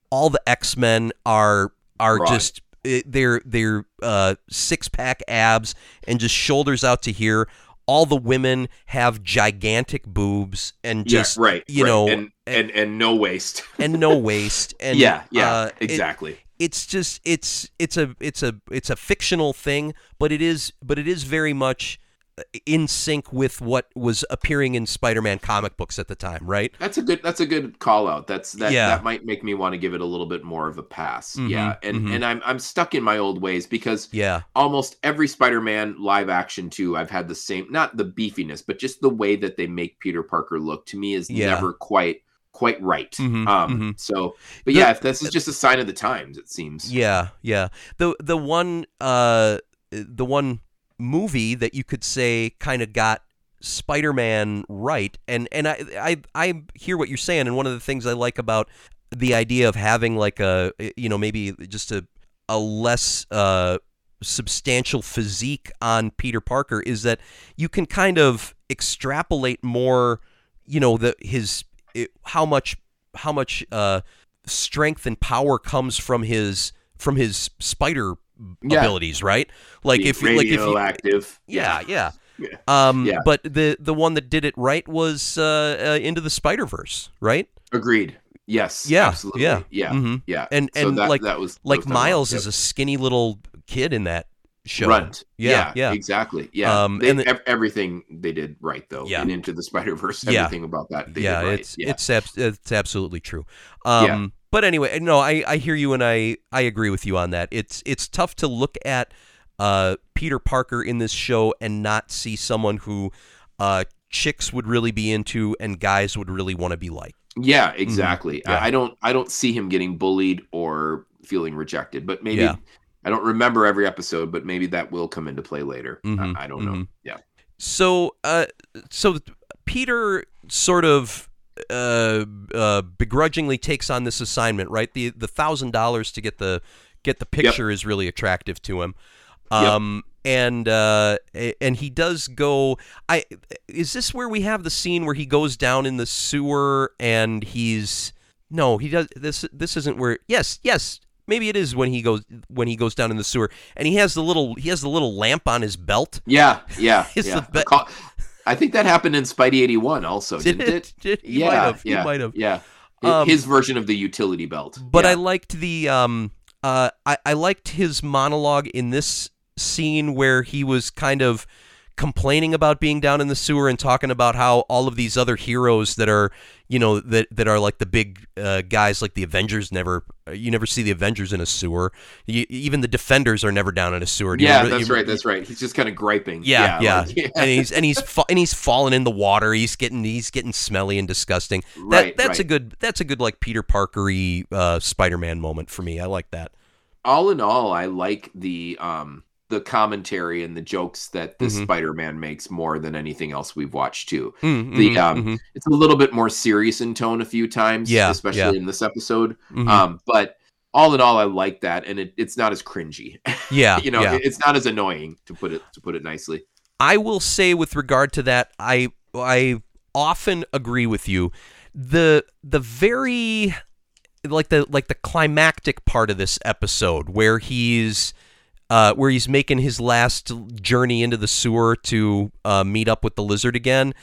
S2: All the X Men are are
S1: Right.
S2: just they're they're uh, six pack abs and just shoulders out to here. All the women have gigantic boobs and just
S1: yeah, right.
S2: you
S1: right.
S2: know,
S1: and, and and no waist.
S2: and no waist and
S1: yeah, yeah,
S2: uh,
S1: exactly.
S2: It's just it's it's a it's a it's a fictional thing, but it is but it is very much uh, in sync with what was appearing in Spider-Man comic books at the time, right?
S1: That's a good. That's a good call out. That's that.
S2: Yeah.
S1: That might make me want to give it a little bit more of a pass.
S2: Mhm,
S1: Yeah, and
S2: mhm.
S1: and I'm I'm stuck in my old ways because
S2: Yeah.
S1: almost every Spider-Man live action too, I've had the same. Not the beefiness, but just the way that they make Peter Parker look to me is
S2: Yeah.
S1: never quite quite right.
S2: Mhm,
S1: um.
S2: mhm.
S1: So, but
S2: The-
S1: yeah, if this is just a sign of the times, it seems.
S2: Yeah, yeah. The the one uh the one movie that you could say kind of got Spider-Man right and and I, I I hear what you're saying and one of the things I like about the idea of having like a you know maybe just a a less uh substantial physique on Peter Parker is that you can kind of extrapolate more you know the his it, how much how much uh strength and power comes from his from his spider
S1: Yeah.
S2: abilities right like
S1: Being
S2: if you like if you
S1: radioactive.
S2: yeah, yeah. Um,
S1: Yeah.
S2: But the the one that did it right was uh, uh, Into the Spider Verse, right?
S1: Agreed. Yes.
S2: Yeah,
S1: Absolutely.
S2: yeah.
S1: Yeah.
S2: Mhm.
S1: Yeah.
S2: And-
S1: So
S2: and
S1: that,
S2: like-
S1: that was
S2: Like
S1: was done well.
S2: Miles
S1: Yep.
S2: is a skinny little kid in that show. Yeah,
S1: yeah,
S2: yeah.
S1: exactly. Yeah,
S2: Um,
S1: They-
S2: and the-
S1: ev- everything they did right though.
S2: Yeah.
S1: and into the Spider Verse,
S2: Yeah.
S1: everything about that. They
S2: yeah,
S1: did right.
S2: it's
S1: yeah.
S2: it's abs- it's absolutely true. Um,
S1: Yeah.
S2: But anyway, no, I, I hear you and I I agree with you on that. It's it's tough to look at uh, Peter Parker in this show and not see someone who uh, chicks would really be into and guys would really want to be like.
S1: yeah, exactly.
S2: Mm-hmm. Yeah.
S1: I, I don't I don't see him getting bullied or feeling rejected, but maybe. I don't remember every episode, but maybe that will come into play later.
S2: Mhm,
S1: I, I don't know.
S2: mhm.
S1: Yeah.
S2: So, uh, so Peter sort of uh, uh, begrudgingly takes on this assignment, right? The the thousand dollars to get the get the picture is really attractive to him. Um, and uh, and he does go. I is this where we have the scene where he goes down in the sewer and he's no, he does this. This isn't where. Yes, yes. Maybe it is when he goes when he goes down in the sewer and he has the little he has the little lamp on his belt.
S1: Yeah, yeah, yeah.
S2: be-
S1: I call- I think that happened in Spidey eighty one also,
S2: Did
S1: didn't
S2: it?
S1: it?
S2: He
S1: yeah,
S2: might have.
S1: yeah,
S2: He might have.
S1: Yeah,
S2: Um,
S1: his version of the utility belt.
S2: But
S1: yeah.
S2: I liked the um uh I, I liked his monologue in this scene where he was kind of complaining about being down in the sewer and talking about how all of these other heroes that are you know that that are like the big uh, guys like the Avengers never you never see the Avengers in a sewer you, even the Defenders are never down in a sewer Do
S1: yeah,
S2: remember-
S1: that's
S2: you-
S1: right. That's right. He's just kind of griping.
S2: yeah, yeah,
S1: like-
S2: and he's and he's fa- and he's falling in the water. He's getting he's getting smelly and disgusting. That
S1: Right,
S2: that's a good that's a good like Peter Parkery uh, Spider-Man moment for me. I like that.
S1: all in all, I like the um the commentary and the jokes that this
S2: Mhm.
S1: Spider-Man makes more than anything else we've watched too.
S2: Mm,
S1: The,
S2: mhm,
S1: um,
S2: mhm,
S1: It's a little bit more serious in tone a few times,
S2: Yeah,
S1: especially
S2: yeah.
S1: in this episode.
S2: mhm.
S1: Um, but all in all, I like that, and it, it's not as cringy.
S2: yeah,
S1: you know,
S2: yeah.
S1: it- it's not as annoying to put it to put it nicely.
S2: I will say with regard to that, I I often agree with you. The the very like the like the climactic part of this episode where he's uh, where he's making his last journey into the sewer to uh, meet up with the lizard again,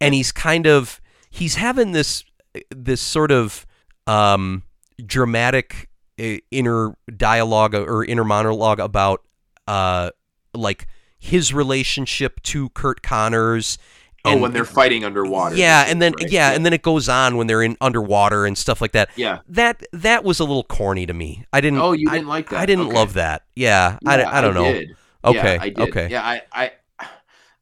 S2: and he's kind of he's having this this sort of um, dramatic uh, inner dialogue or inner monologue about uh, like his relationship to Curt Connors.
S1: Oh, when they're fighting underwater.
S2: yeah, and then
S1: right?
S2: yeah, and then it goes on when they're in underwater and stuff like that.
S1: yeah.
S2: That that was a little corny to me. I didn't.
S1: Oh, you didn't like that?
S2: I didn't
S1: Okay.
S2: love that. Yeah, I,
S1: Yeah,
S2: I don't know.
S1: Did.
S2: Okay,
S1: Yeah, I did.
S2: okay.
S1: Yeah, I, I,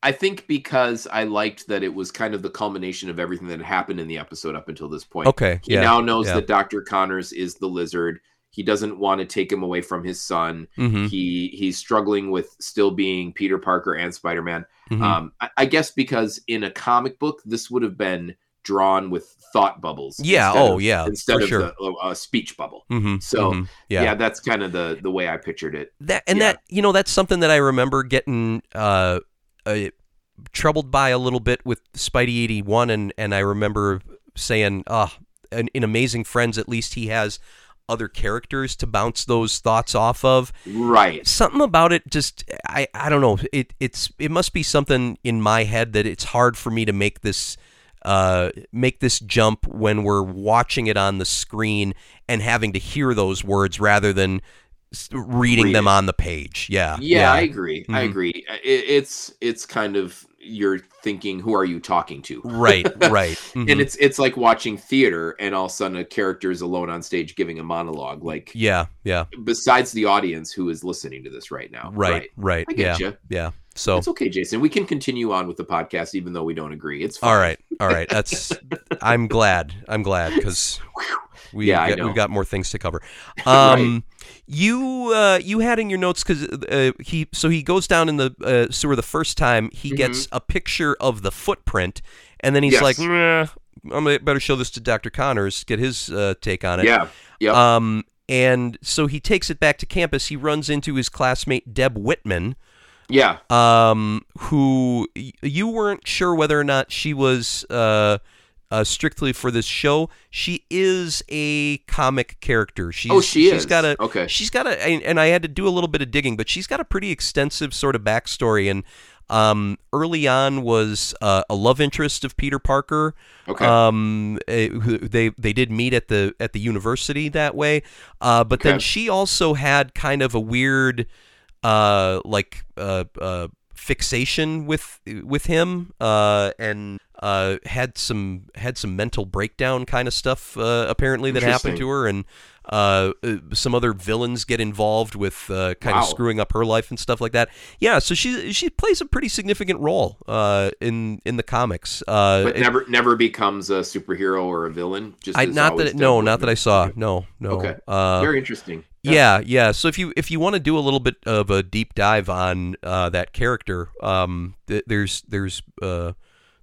S1: I think because I liked that it was kind of the culmination of everything that had happened in the episode up until this point.
S2: Okay,
S1: He
S2: yeah,
S1: now knows
S2: yeah.
S1: that Dr. Connors is the lizard. He doesn't want to take him away from his son.
S2: hmm
S1: He he's struggling with still being Peter Parker and Spider Man.
S2: hmm
S1: Um, I, I guess because in a comic book, this would have been drawn with thought bubbles.
S2: Yeah, oh,
S1: of-
S2: yeah,
S1: instead of
S2: sure.
S1: the, uh, a speech bubble.
S2: hmm
S1: So,
S2: hmm
S1: Yeah.
S2: yeah.
S1: that's kind of the the way I pictured it.
S2: that and
S1: yeah.
S2: that you know that's something that I remember getting uh, uh troubled by a little bit with Spidey eighty one, and and I remember saying, ah, in, in Amazing Friends, at least he has other characters to bounce those thoughts off of.
S1: Right.
S2: something about it just I, I don't know it it's it must be something in my head that it's hard for me to make this uh make this jump when we're watching it on the screen and having to hear those words rather than reading
S1: Read
S2: them
S1: it.
S2: on the page yeah
S1: Yeah, I agree. I
S2: Mhm.
S1: agree. It, it's it's kind of you're thinking, who are you talking to?
S2: right right Mhm.
S1: And it's it's like watching theater, and all of a sudden a character is alone on stage giving a monologue. Like
S2: yeah yeah
S1: besides the audience who is listening to this right now.
S2: right right,
S1: I
S2: yeah
S1: get you.
S2: yeah so
S1: It's okay, Jason. We can continue on with the podcast even though we don't agree. It's fine.
S2: all right all right that's i'm glad i'm glad because we
S1: Yeah,
S2: got, we've got more things to cover um you uh you had in your notes because uh, he so he goes down in the uh, sewer the first time he gets a picture of the footprint and then he's
S1: Mm-hmm. Yes.
S2: like "Meh, i'm gonna better show this to dr connors get his uh, take on it
S1: Yeah. Yep.
S2: um and so he takes it back to campus he runs into his classmate deb whitman
S1: yeah.
S2: um, who y- you weren't sure whether or not she was uh, strictly for this show. She is a comic character. She's,
S1: oh, she
S2: she's
S1: is.
S2: got a
S1: okay.
S2: she's got a and and I had to do a little bit of digging, but she's got a pretty extensive sort of backstory and. Um, early on was uh, a love interest of Peter Parker.
S1: Okay.
S2: Um, eh, they they did meet at the at the university that way. Uh, but then she also had kind of a weird, uh, like uh, uh, fixation with with him. Uh, and uh, had some had some mental breakdown kind of stuff uh, apparently that happened to her, and uh, uh, some other villains get involved with uh, kind of screwing up her life and stuff like that. Yeah, so she she plays a pretty significant role uh, in in the comics. Uh,
S1: but never never becomes a superhero or a villain. Just
S2: I not that it, no, not that I saw. No, no.
S1: Okay.
S2: Uh,
S1: Very interesting.
S2: yeah, yeah. So if you if you want to do a little bit of a deep dive on uh, that character, um, th- there's there's uh,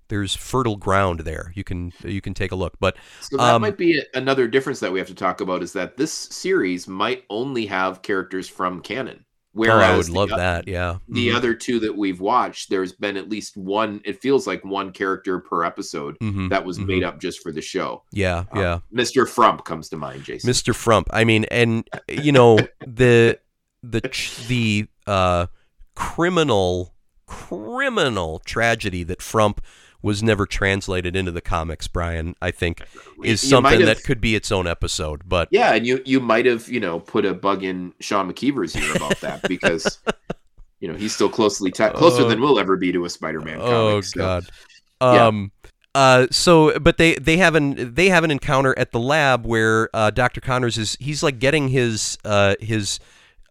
S2: there's fertile ground there. You can you can take a look. But
S1: So that
S2: Um,
S1: might be another difference that we have to talk about is that this series might only have characters from canon.
S2: oh,
S1: Whereas
S2: I would love
S1: o-
S2: that. Yeah.
S1: The
S2: Mhm.
S1: other two that we've watched, there's been at least one. It feels like one character per episode
S2: Mhm,
S1: that was
S2: mhm.
S1: made up just for the show.
S2: Yeah,
S1: Um,
S2: yeah.
S1: Mr. Frump comes to mind, Jason.
S2: Mr. Frump. I mean, and you know the the the uh, criminal criminal tragedy that Frump was never translated into the comics. Brian, I think, is
S1: You
S2: something that could be its own episode. But
S1: Yeah, and you you might have you know put a bug in Sean McKeever's ear about that because you know he's still closely closer
S2: Oh.
S1: than we'll ever be to a Spider-Man comic.
S2: oh
S1: so-
S2: god.
S1: yeah.
S2: Um. Uh. So, but they they have an they have an encounter at the lab where uh, Dr. Connors is he's like getting his uh his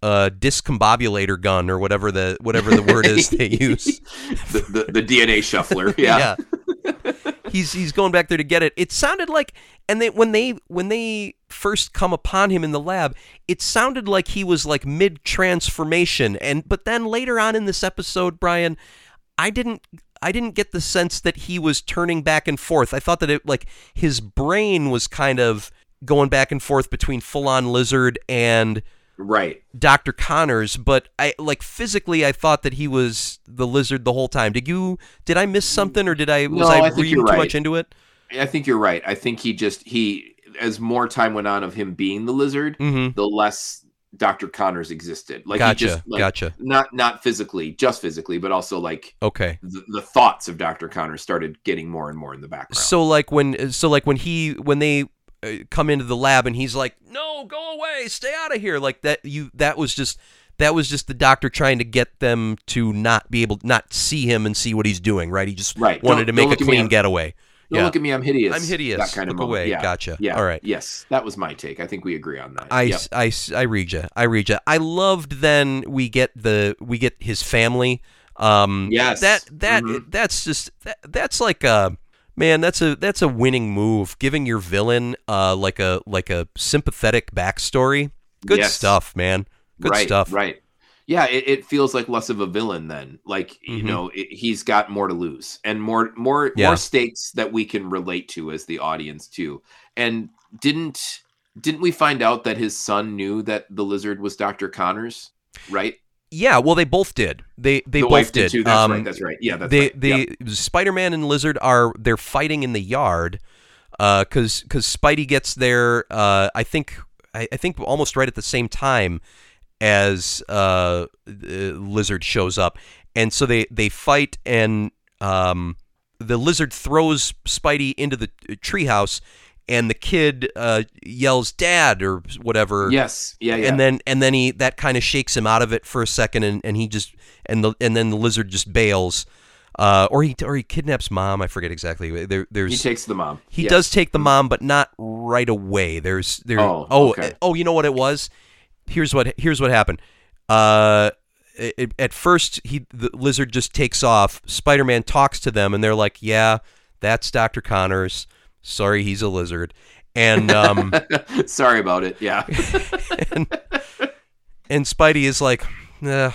S2: uh discombobulator gun or whatever the whatever the word is they use.
S1: the, the the DNA shuffler. Yeah.
S2: he's he's going back there to get it. It sounded like and they when they when they first come upon him in the lab, it sounded like he was like mid transformation and but then later on in this episode, Brian, I didn't I didn't get the sense that he was turning back and forth. I thought that it like his brain was kind of going back and forth between full on lizard and
S1: Right.
S2: Dr. Connors, but I like physically I thought that he was the lizard the whole time. Did you did I miss something or did I was
S1: No,
S2: I,
S1: I
S2: reading too
S1: right.
S2: much into it?
S1: I think you're right. I think he just he as more time went on of him being the lizard,
S2: Mhm.
S1: the less Dr. Connors existed. Like
S2: gotcha.
S1: he just like
S2: gotcha.
S1: not not physically, just physically, but also like
S2: Okay.
S1: the, the thoughts of Dr. Connors started getting more and more in the background.
S2: So like when so like when he when they come into the lab and he's like, "No, go away. Stay out of here." Like that you that was just that was just the doctor trying to get them to not be able not see him and see what he's doing, right? He just
S1: Right.
S2: wanted
S1: Don't-
S2: to make a
S1: at me,
S2: clean getaway.
S1: Don't
S2: yeah.
S1: look at me, I'm hideous.
S2: I'm hideous.
S1: That kind of
S2: Look
S1: moment.
S2: away.
S1: Yeah.
S2: Gotcha.
S1: Yeah.
S2: All right.
S1: Yes, that was my take. I think we agree on that.
S2: I,
S1: Yep.
S2: I, I read you. I read you. I loved then we get the we get his family. Um,
S1: Yes.
S2: That that
S1: Mhm.
S2: that's just that, that's like a man. That's a that's a winning move. Giving your villain uh like a like a sympathetic backstory. Good
S1: Yes.
S2: stuff, man. Good
S1: right,
S2: stuff.
S1: Right. Yeah, it, it feels like less of a villain then. Like you
S2: Mhm.
S1: know, it, he's got more to lose and more more
S2: Yeah.
S1: more stakes that we can relate to as the audience too. And didn't didn't we find out that his son knew that the lizard was Dr. Connors? Right.
S2: Yeah. Well, they both did. They they
S1: the
S2: both did.
S1: too. That's
S2: Um,
S1: right. That's right. Yeah. That's
S2: they
S1: right.
S2: they
S1: Yep.
S2: Spider-Man and Lizard are they're fighting in the yard because because Spidey gets there uh, I think I, I think almost right at the same time as uh, uh, Lizard shows up and so they they fight and um, the Lizard throws Spidey into the treehouse and the kid uh, yells dad or whatever
S1: Yes. Yeah. Yeah.
S2: and then and then he that kind of shakes him out of it for a second and, and he just and the and then the lizard just bails uh, or he or he kidnaps mom I forget exactly there there's
S1: he
S2: he,
S1: takes the mom. Yes.
S2: does take the mom but not right away there's there
S1: Oh,
S2: oh
S1: okay.
S2: oh you know what it was here's what here's what happened uh it, at first he the lizard just takes off Spider-Man talks to them and they're like yeah that's Dr. Connors sorry he's a lizard and um
S1: Sorry about it. Yeah.
S2: and, and Spidey is like, nah.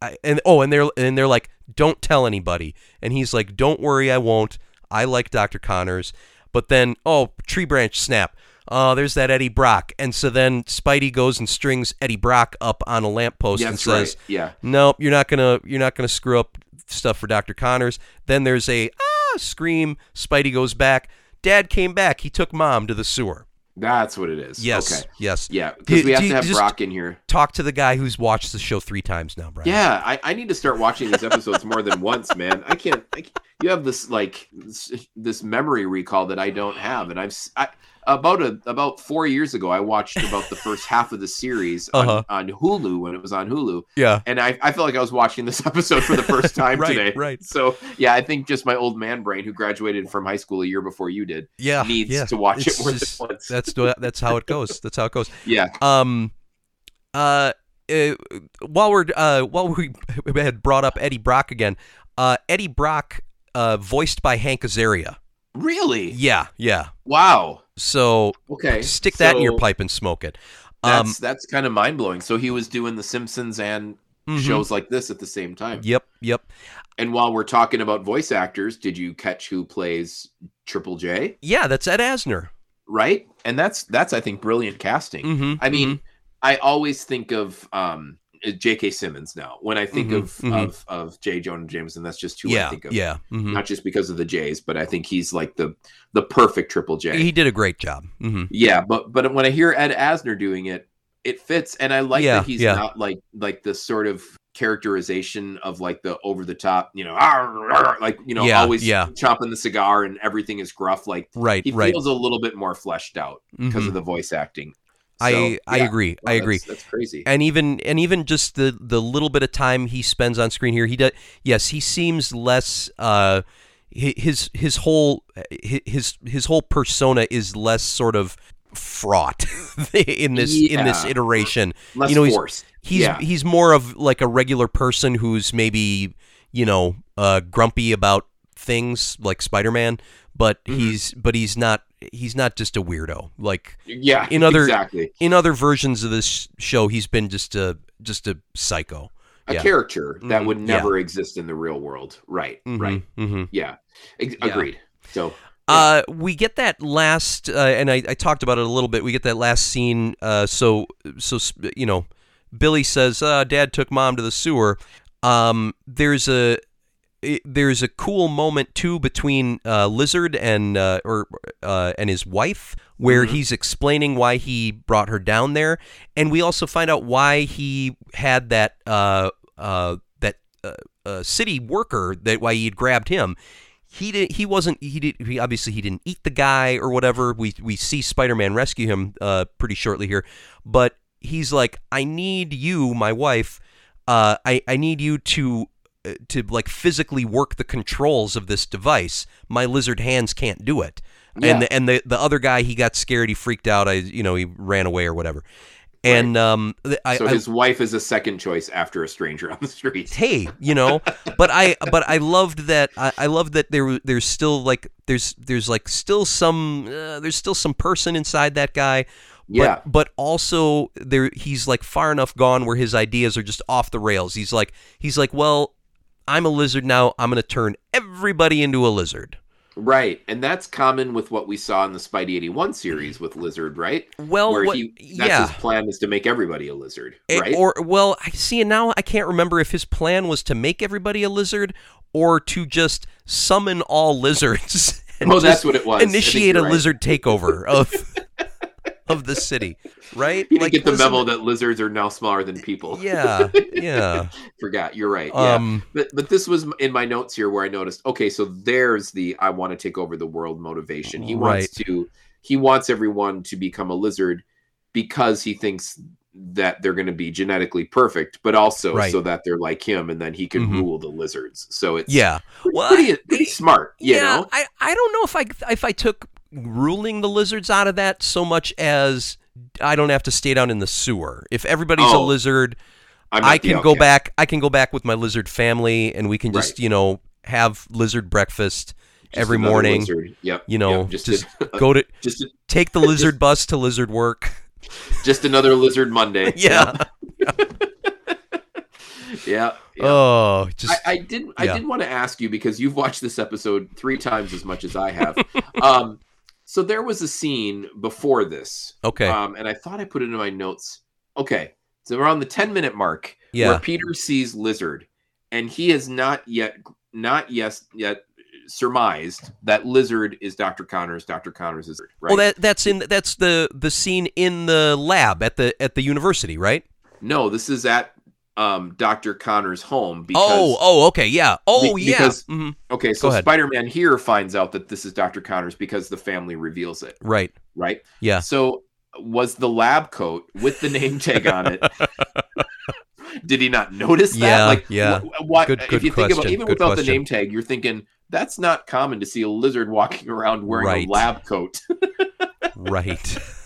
S2: I, and oh, and they're and they're like, don't tell anybody. And he's like, don't worry, I won't. I like Dr. Connors. But then, oh, tree branch snap. Oh, there's that Eddie Brock. And so then Spidey goes and strings Eddie Brock up on a lamppost
S1: Yeah,
S2: and says,
S1: right. Yeah.
S2: nope, you're not gonna you're not gonna screw up stuff for Dr. Connors. Then there's a ah scream. Spidey goes back. Dad came back. He took mom to the sewer.
S1: That's what it is.
S2: Yes,
S1: Okay.
S2: yes.
S1: Yeah, because we have
S2: do
S1: to have Brock in here.
S2: Talk to the guy who's watched the show three times now, Brian.
S1: Yeah, I, I need to start watching these episodes more than once, man. I can't, I can't- You have this like this, memory recall that I don't have, and I've I, about a about four years ago, I watched about the first half of the series on,
S2: Uh-huh.
S1: on Hulu when it was on Hulu,
S2: yeah.
S1: and I, I felt like I was watching this episode for the first time
S2: Right,
S1: today.
S2: right.
S1: So yeah, I think just my old man brain, who graduated from high school a year before you did,
S2: Yeah,
S1: needs
S2: yeah.
S1: to watch
S2: It's
S1: it more
S2: just-
S1: than once.
S2: That's that's how it goes. That's how it goes.
S1: yeah,
S2: Um, uh, uh, while we're uh, while we had brought up Eddie Brock again, uh, Eddie Brock, uh, voiced by Hank Azaria.
S1: really.
S2: Yeah, yeah.
S1: Wow.
S2: So
S1: Okay.
S2: stick that in your pipe and smoke it. Um,
S1: That's that's kind of mind blowing. So he was doing The Simpsons and
S2: mhm.
S1: shows like this at the same time.
S2: Yep, yep.
S1: And while we're talking about voice actors, did you catch who plays Triple J?
S2: Yeah, that's Ed Asner.
S1: Right? And that's that's I think brilliant casting.
S2: Mm-hmm,
S1: I mean, I always think of um J.K. Simmons now. When I think
S2: Mhm,
S1: of,
S2: mhm.
S1: of of J. Jonah Jameson, that's just who I think of.
S2: yeah. mhm.
S1: Not just because of the J's, but I think he's like the the perfect Triple J.
S2: He did a great job. hmm
S1: Yeah, but but when I hear Ed Asner doing it, it fits, and I like
S2: Yeah,
S1: that he's
S2: yeah.
S1: not like like the sort of characterization of like the over the top, you know, like you know,
S2: Yeah,
S1: always
S2: yeah.
S1: chomping the cigar and everything is gruff. Like
S2: Right,
S1: he
S2: right.
S1: feels a little bit more fleshed out because
S2: Mhm.
S1: of the voice acting.
S2: I
S1: So,
S2: I agree.
S1: wow,
S2: I agree.
S1: That's, that's crazy.
S2: and even and even just the the little bit of time he spends on screen here he does yes he seems less uh his his whole his his whole persona is less sort of fraught in this in this iteration
S1: Less
S2: you know, he's-
S1: forced.
S2: he's
S1: yeah,
S2: he's more of like a regular person who's maybe you know uh grumpy about things like spider-man but
S1: Mhm.
S2: he's but he's not he's not just a weirdo like
S1: yeah.
S2: in other-
S1: exactly
S2: in other versions of this show he's been just a just a psycho
S1: a
S2: yeah.
S1: character that
S2: Mhm,
S1: would
S2: yeah.
S1: never exist in the real world. Right. Right.
S2: mm-hmm.
S1: Yeah. Ex-
S2: Yeah.
S1: Agreed. So
S2: Uh, we get that last, uh, and I, I talked about it a little bit. We get that last scene. Uh, so so you know, Billy says, uh, "Dad took mom to the sewer." Um, there's a it, there's a cool moment too between uh, Lizard and uh, or uh, and his wife, where
S1: Mhm.
S2: he's explaining why he brought her down there, and we also find out why he had that uh, uh, that uh, uh, city worker that why he had grabbed him. He did. He wasn't. He did. He obviously he didn't eat the guy or whatever. We we see Spider Man rescue him uh, pretty shortly here, but he's like, I need you, my wife. Uh, I I need you to to like physically work the controls of this device. My lizard hands can't do it.
S1: Yeah.
S2: And the, and the the other guy, he got scared. He freaked out. I you know he ran away or whatever. And um, I,
S1: so
S2: I
S1: his wife is a second choice after a stranger on the street.
S2: hey, you know, but I but I loved that I, I loved that there there's still like there's there's like still some uh, there's still some person inside that guy. But,
S1: Yeah.
S2: but also there he's like far enough gone where his ideas are just off the rails. He's like he's like, well, I'm a lizard now. I'm gonna turn everybody into a lizard.
S1: Right. And that's common with what we saw in the Spidey 81 series with Lizard, right?
S2: Well,
S1: Where
S2: what,
S1: he that's
S2: yeah.
S1: his plan is to make everybody a lizard, right?
S2: Or well, I see and now I can't remember if his plan was to make everybody a lizard or to just summon all lizards. and
S1: oh, that's what it was.
S2: Initiate a
S1: right.
S2: lizard takeover of of the city, right?
S1: He didn't get the memo that lizards are now smaller than people.
S2: Yeah, yeah.
S1: Forgot. You're right. Yeah.
S2: Um,
S1: But but this was in my notes here where I noticed. Okay, so there's the I want to take over the world motivation. He wants to. He wants everyone to become a lizard because he thinks that they're going to be genetically perfect, but also
S2: Right.
S1: so that they're like him, and then he can
S2: Mhm.
S1: rule the lizards. So it's
S2: yeah. Well,
S1: pretty pretty smart. You
S2: yeah,
S1: know.
S2: I, I don't know if I if I took ruling the lizards out of that so much as I don't have to stay down in the sewer. If everybody's a
S1: Oh,
S2: lizard,
S1: I'm
S2: I can go back. I can go back with my lizard family, and we can just
S1: Right.
S2: you know have lizard breakfast
S1: Just
S2: every morning.
S1: lizard. Yep.
S2: You know,
S1: yep, just
S2: just
S1: a-
S2: go to
S1: just
S2: take the lizard bus to lizard work.
S1: just another lizard Monday.
S2: Yeah.
S1: yeah. yeah.
S2: Oh, just
S1: I, I did. I
S2: yeah.
S1: did want to ask you because you've watched this episode three times as much as I have. um, so there was a scene before this,
S2: okay.
S1: um, and I thought I put it in my notes. Okay, so we're on the ten minute mark
S2: yeah.
S1: where Peter sees Lizard, and he has not yet, not yes, yet surmised that Lizard is Dr. Connors, Dr. Connors is right.
S2: Well, that that's in that's the the scene in the lab at the at the university, right?
S1: no, this is at um, Dr. Connors' home because
S2: oh, oh, okay, yeah. Oh,
S1: Be-
S2: yeah.
S1: because-
S2: hmm
S1: okay, so Spider-Man here finds out that this is Dr. Connors because the family reveals it,
S2: Right.
S1: right?
S2: Yeah.
S1: So was the lab coat with the name tag on it? Did he not notice that?
S2: Yeah,
S1: like,
S2: yeah.
S1: wh- what,
S2: Good-
S1: if
S2: good
S1: you think about even
S2: good
S1: without
S2: question.
S1: the name tag, you're thinking that's not common to see a lizard walking around wearing
S2: Right.
S1: a lab coat.
S2: Right.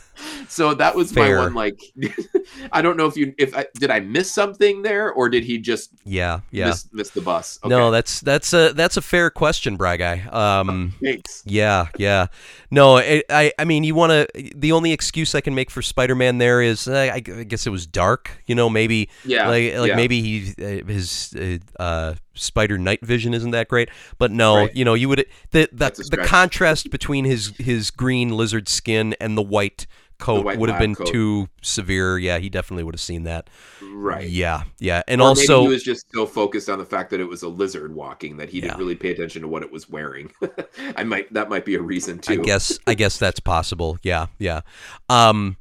S1: so that was
S2: Fair.
S1: my one. Like, I don't know if you if I did I miss something there or did he just
S2: Yeah. Yeah.
S1: miss miss the bus?
S2: No, that's that's a that's a fair question, Bry guy. Um.
S1: thanks.
S2: Yeah, yeah. No, I, I, I mean, you want to. The only excuse I can make for Spider-Man there is, uh, I, I guess it was dark. You know, maybe
S1: Yeah,
S2: like like
S1: yeah.
S2: maybe he uh, his uh, uh, spider night vision isn't that great. But no,
S1: Right.
S2: you know, you would the the, the contrast between his his green lizard skin and the white coat would have been
S1: coat.
S2: too severe. Yeah, he definitely would have seen that.
S1: Right.
S2: Yeah, yeah, and
S1: or
S2: also
S1: he was just so focused on the fact that it was a lizard walking that he
S2: Yeah.
S1: didn't really pay attention to what it was wearing. I might that might be a reason too.
S2: I guess I guess that's possible. Yeah, yeah. Um,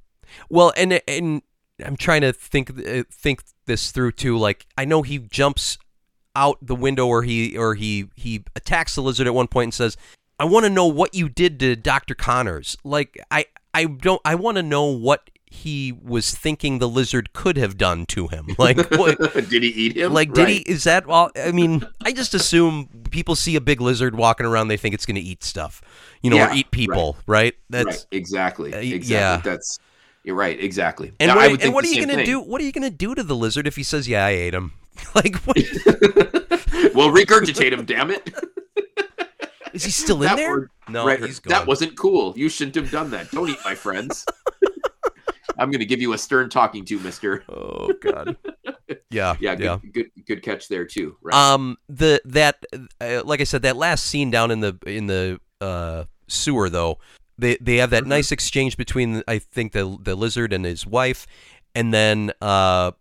S2: well, and and I'm trying to think uh, think this through too. Like I know he jumps out the window, or he or he he attacks the lizard at one point and says, "I want to know what you did to Doctor Connors." Like I I don't I want to know what he was thinking the lizard could have done to him. Like what?
S1: did he eat him?
S2: Like, did he? Is that all? I mean, I just assume people see a big lizard walking around, they think it's going to eat stuff, you know, or eat people, right? That's
S1: right. Exactly.
S2: uh,
S1: exactly.
S2: yeah.
S1: That's you're right. Exactly.
S2: and
S1: Yeah,
S2: what,
S1: I
S2: are-
S1: would
S2: and what are you going to do? What are you going to do to the lizard if he says, "Yeah, I ate him"? like, what,
S1: well, regurgitate him. Damn it.
S2: Is he still in
S1: That
S2: there?
S1: word-
S2: no,
S1: right.
S2: he's gone.
S1: That wasn't cool. You shouldn't have done that. Don't eat my friends. I'm going to give you a stern talking to, Mister.
S2: Oh God. Yeah.
S1: Yeah. Good,
S2: yeah.
S1: good. Good catch there too. Right.
S2: Um, the that uh, like I said, that last scene down in the in the uh, sewer though, they they have that
S1: Mhm.
S2: nice exchange between I think the the lizard and his wife, and then uh,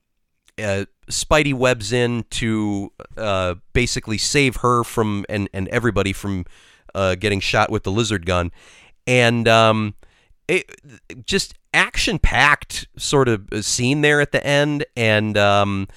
S2: uh Spidey webs in to uh basically save her from and and everybody from uh getting shot with the lizard gun, and um, it just action packed sort of scene there at the end, and um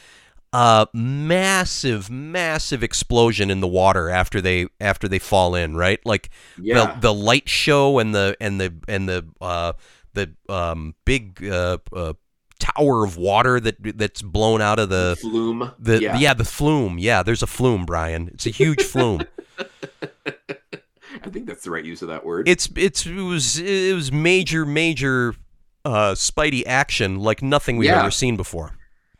S2: uh massive massive explosion in the water after they after they fall in right like
S1: yeah.
S2: the the light show and the and the and the uh the um big uh, uh tower of water that that's blown out of the
S1: flume.
S2: the
S1: yeah.
S2: yeah. the flume yeah there's a flume Brian it's a huge flume
S1: I think that's the right use of that word.
S2: it's it's it was it was major major uh spidey action like nothing we've
S1: Yeah.
S2: ever seen before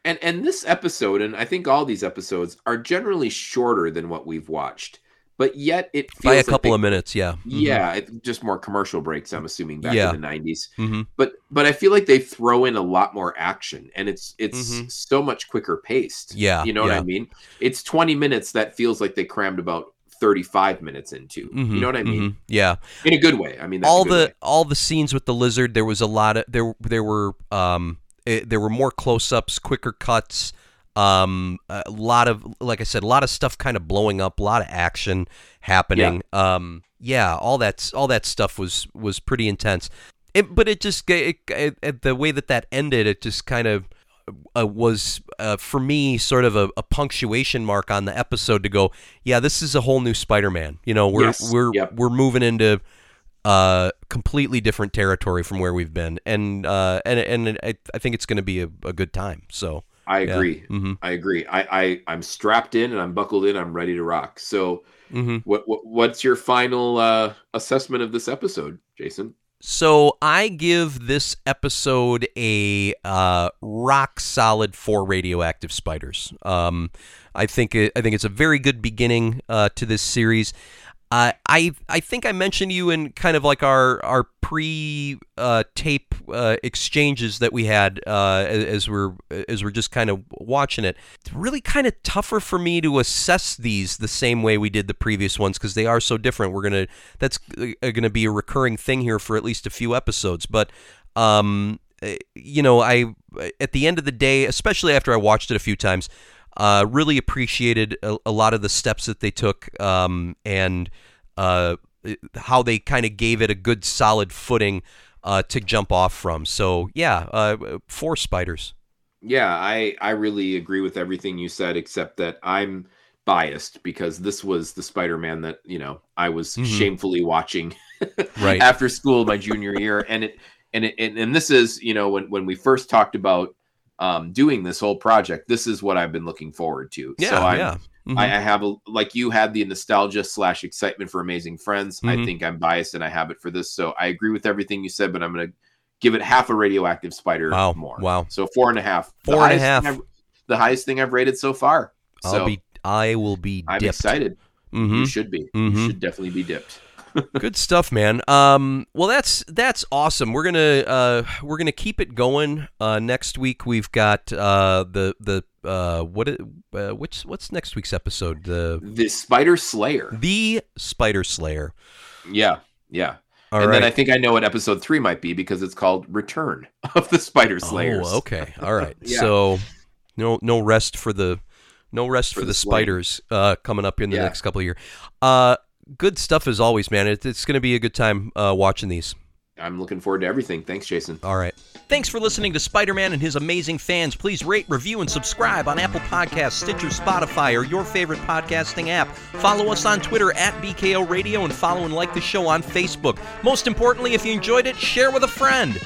S1: and and this episode, and I think all these episodes are generally shorter than what we've watched, but yet it feels
S2: by a
S1: like
S2: couple
S1: they-
S2: of minutes yeah
S1: Yeah, it, just more commercial breaks. I'm assuming back
S2: Yeah.
S1: in the '90s,
S2: hmm
S1: but but I feel like they throw in a lot more action, and it's it's
S2: Mhm.
S1: so much quicker paced.
S2: Yeah,
S1: you know what. I mean. It's 20 minutes that feels like they crammed about 35 minutes into.
S2: Mhm,
S1: You know what I mean?
S2: mhm. yeah
S1: In a good way. I mean, that's
S2: all the
S1: way.
S2: all the scenes with the lizard there was a lot of there there were um eh, there were more close-ups quicker cuts um a lot of like i said a lot of stuff kind of blowing up a lot of action happening. Um yeah all that all that stuff was was pretty intense. It, but it just it, it- the way that that ended it just kind of uh, was uh, for me sort of a, a punctuation mark on the episode to go yeah this is a whole new spider-man. You know we're
S1: Yes,
S2: we're
S1: yep.
S2: we're moving into uh, completely different territory from where we've been, and uh, and and I, I think it's going to be a, a good time. So
S1: I
S2: yeah.
S1: agree.
S2: hmm
S1: I agree. I, I I'm strapped in and I'm buckled in. I'm ready to rock. So,
S2: hmm
S1: what, what what's your final uh, assessment of this episode, Jason?
S2: So I give this episode a uh, rock solid for radioactive spiders. Um, I think it, I think it's a very good beginning uh, to this series. Uh, I I think I mentioned you in kind of like our our pre uh, tape uh, exchanges that we had uh, as, as we're as we're just kind of watching it. It's really kind of tougher for me to assess these the same way we did the previous ones because they are so different. We're gonna that's uh, gonna be a recurring thing here for at least a few episodes, but. Um, uh, you know, I at the end of the day, especially after I watched it a few times, uh, really appreciated a, a lot of the steps that they took, um, and uh, how they kind of gave it a good solid footing uh, to jump off from. So yeah, uh, four spiders.
S1: Yeah, I I really agree with everything you said, except that I'm biased because this was the Spider-Man that you know I was
S2: Mhm.
S1: shamefully watching
S2: Right.
S1: after school my junior year, and it and it and, and this is you know when when we first talked about um, doing this whole project, this is what I've been looking forward to.
S2: Yeah,
S1: so I'm,
S2: yeah. Mhm.
S1: I, I have a like you had the nostalgia slash excitement for Amazing Friends. I
S2: Mhm.
S1: think I'm biased and I have it for this. So I agree with everything you said, but I'm gonna give it half a radioactive spider
S2: Wow,
S1: more.
S2: wow.
S1: So four and a half. The
S2: and a half.
S1: the highest thing I've rated so far.
S2: I'll
S1: So
S2: be. I will be
S1: I'm
S2: dipped.
S1: excited.
S2: Mhm.
S1: You should be. You should definitely be dipped.
S2: Good stuff, man. Um, well, that's that's awesome. We're gonna uh, we're gonna keep it going. Uh, next week we've got uh, the the uh, what it- uh, which what's next week's episode? The
S1: The Spider Slayer.
S2: the Spider Slayer.
S1: Yeah. Yeah.
S2: All
S1: and
S2: right.
S1: then I think I know what episode three might be because it's called Return of the Spider Slayers.
S2: Oh, okay. All right.
S1: Yeah.
S2: So no no rest for the no rest for,
S1: For
S2: the,
S1: the
S2: spiders uh, coming up in the
S1: Yeah.
S2: next couple of years. Uh, good stuff as always, man. It, it's going to be a good time uh, watching these.
S1: I'm looking forward to everything. Thanks, Jason.
S2: All right. Thanks for listening to Spider Man and his amazing fans. Please rate, review, and subscribe on Apple Podcasts, Stitcher, Spotify, or your favorite podcasting app. Follow us on Twitter at BKO Radio and follow and like the show on Facebook. Most importantly, if you enjoyed it, share with a friend.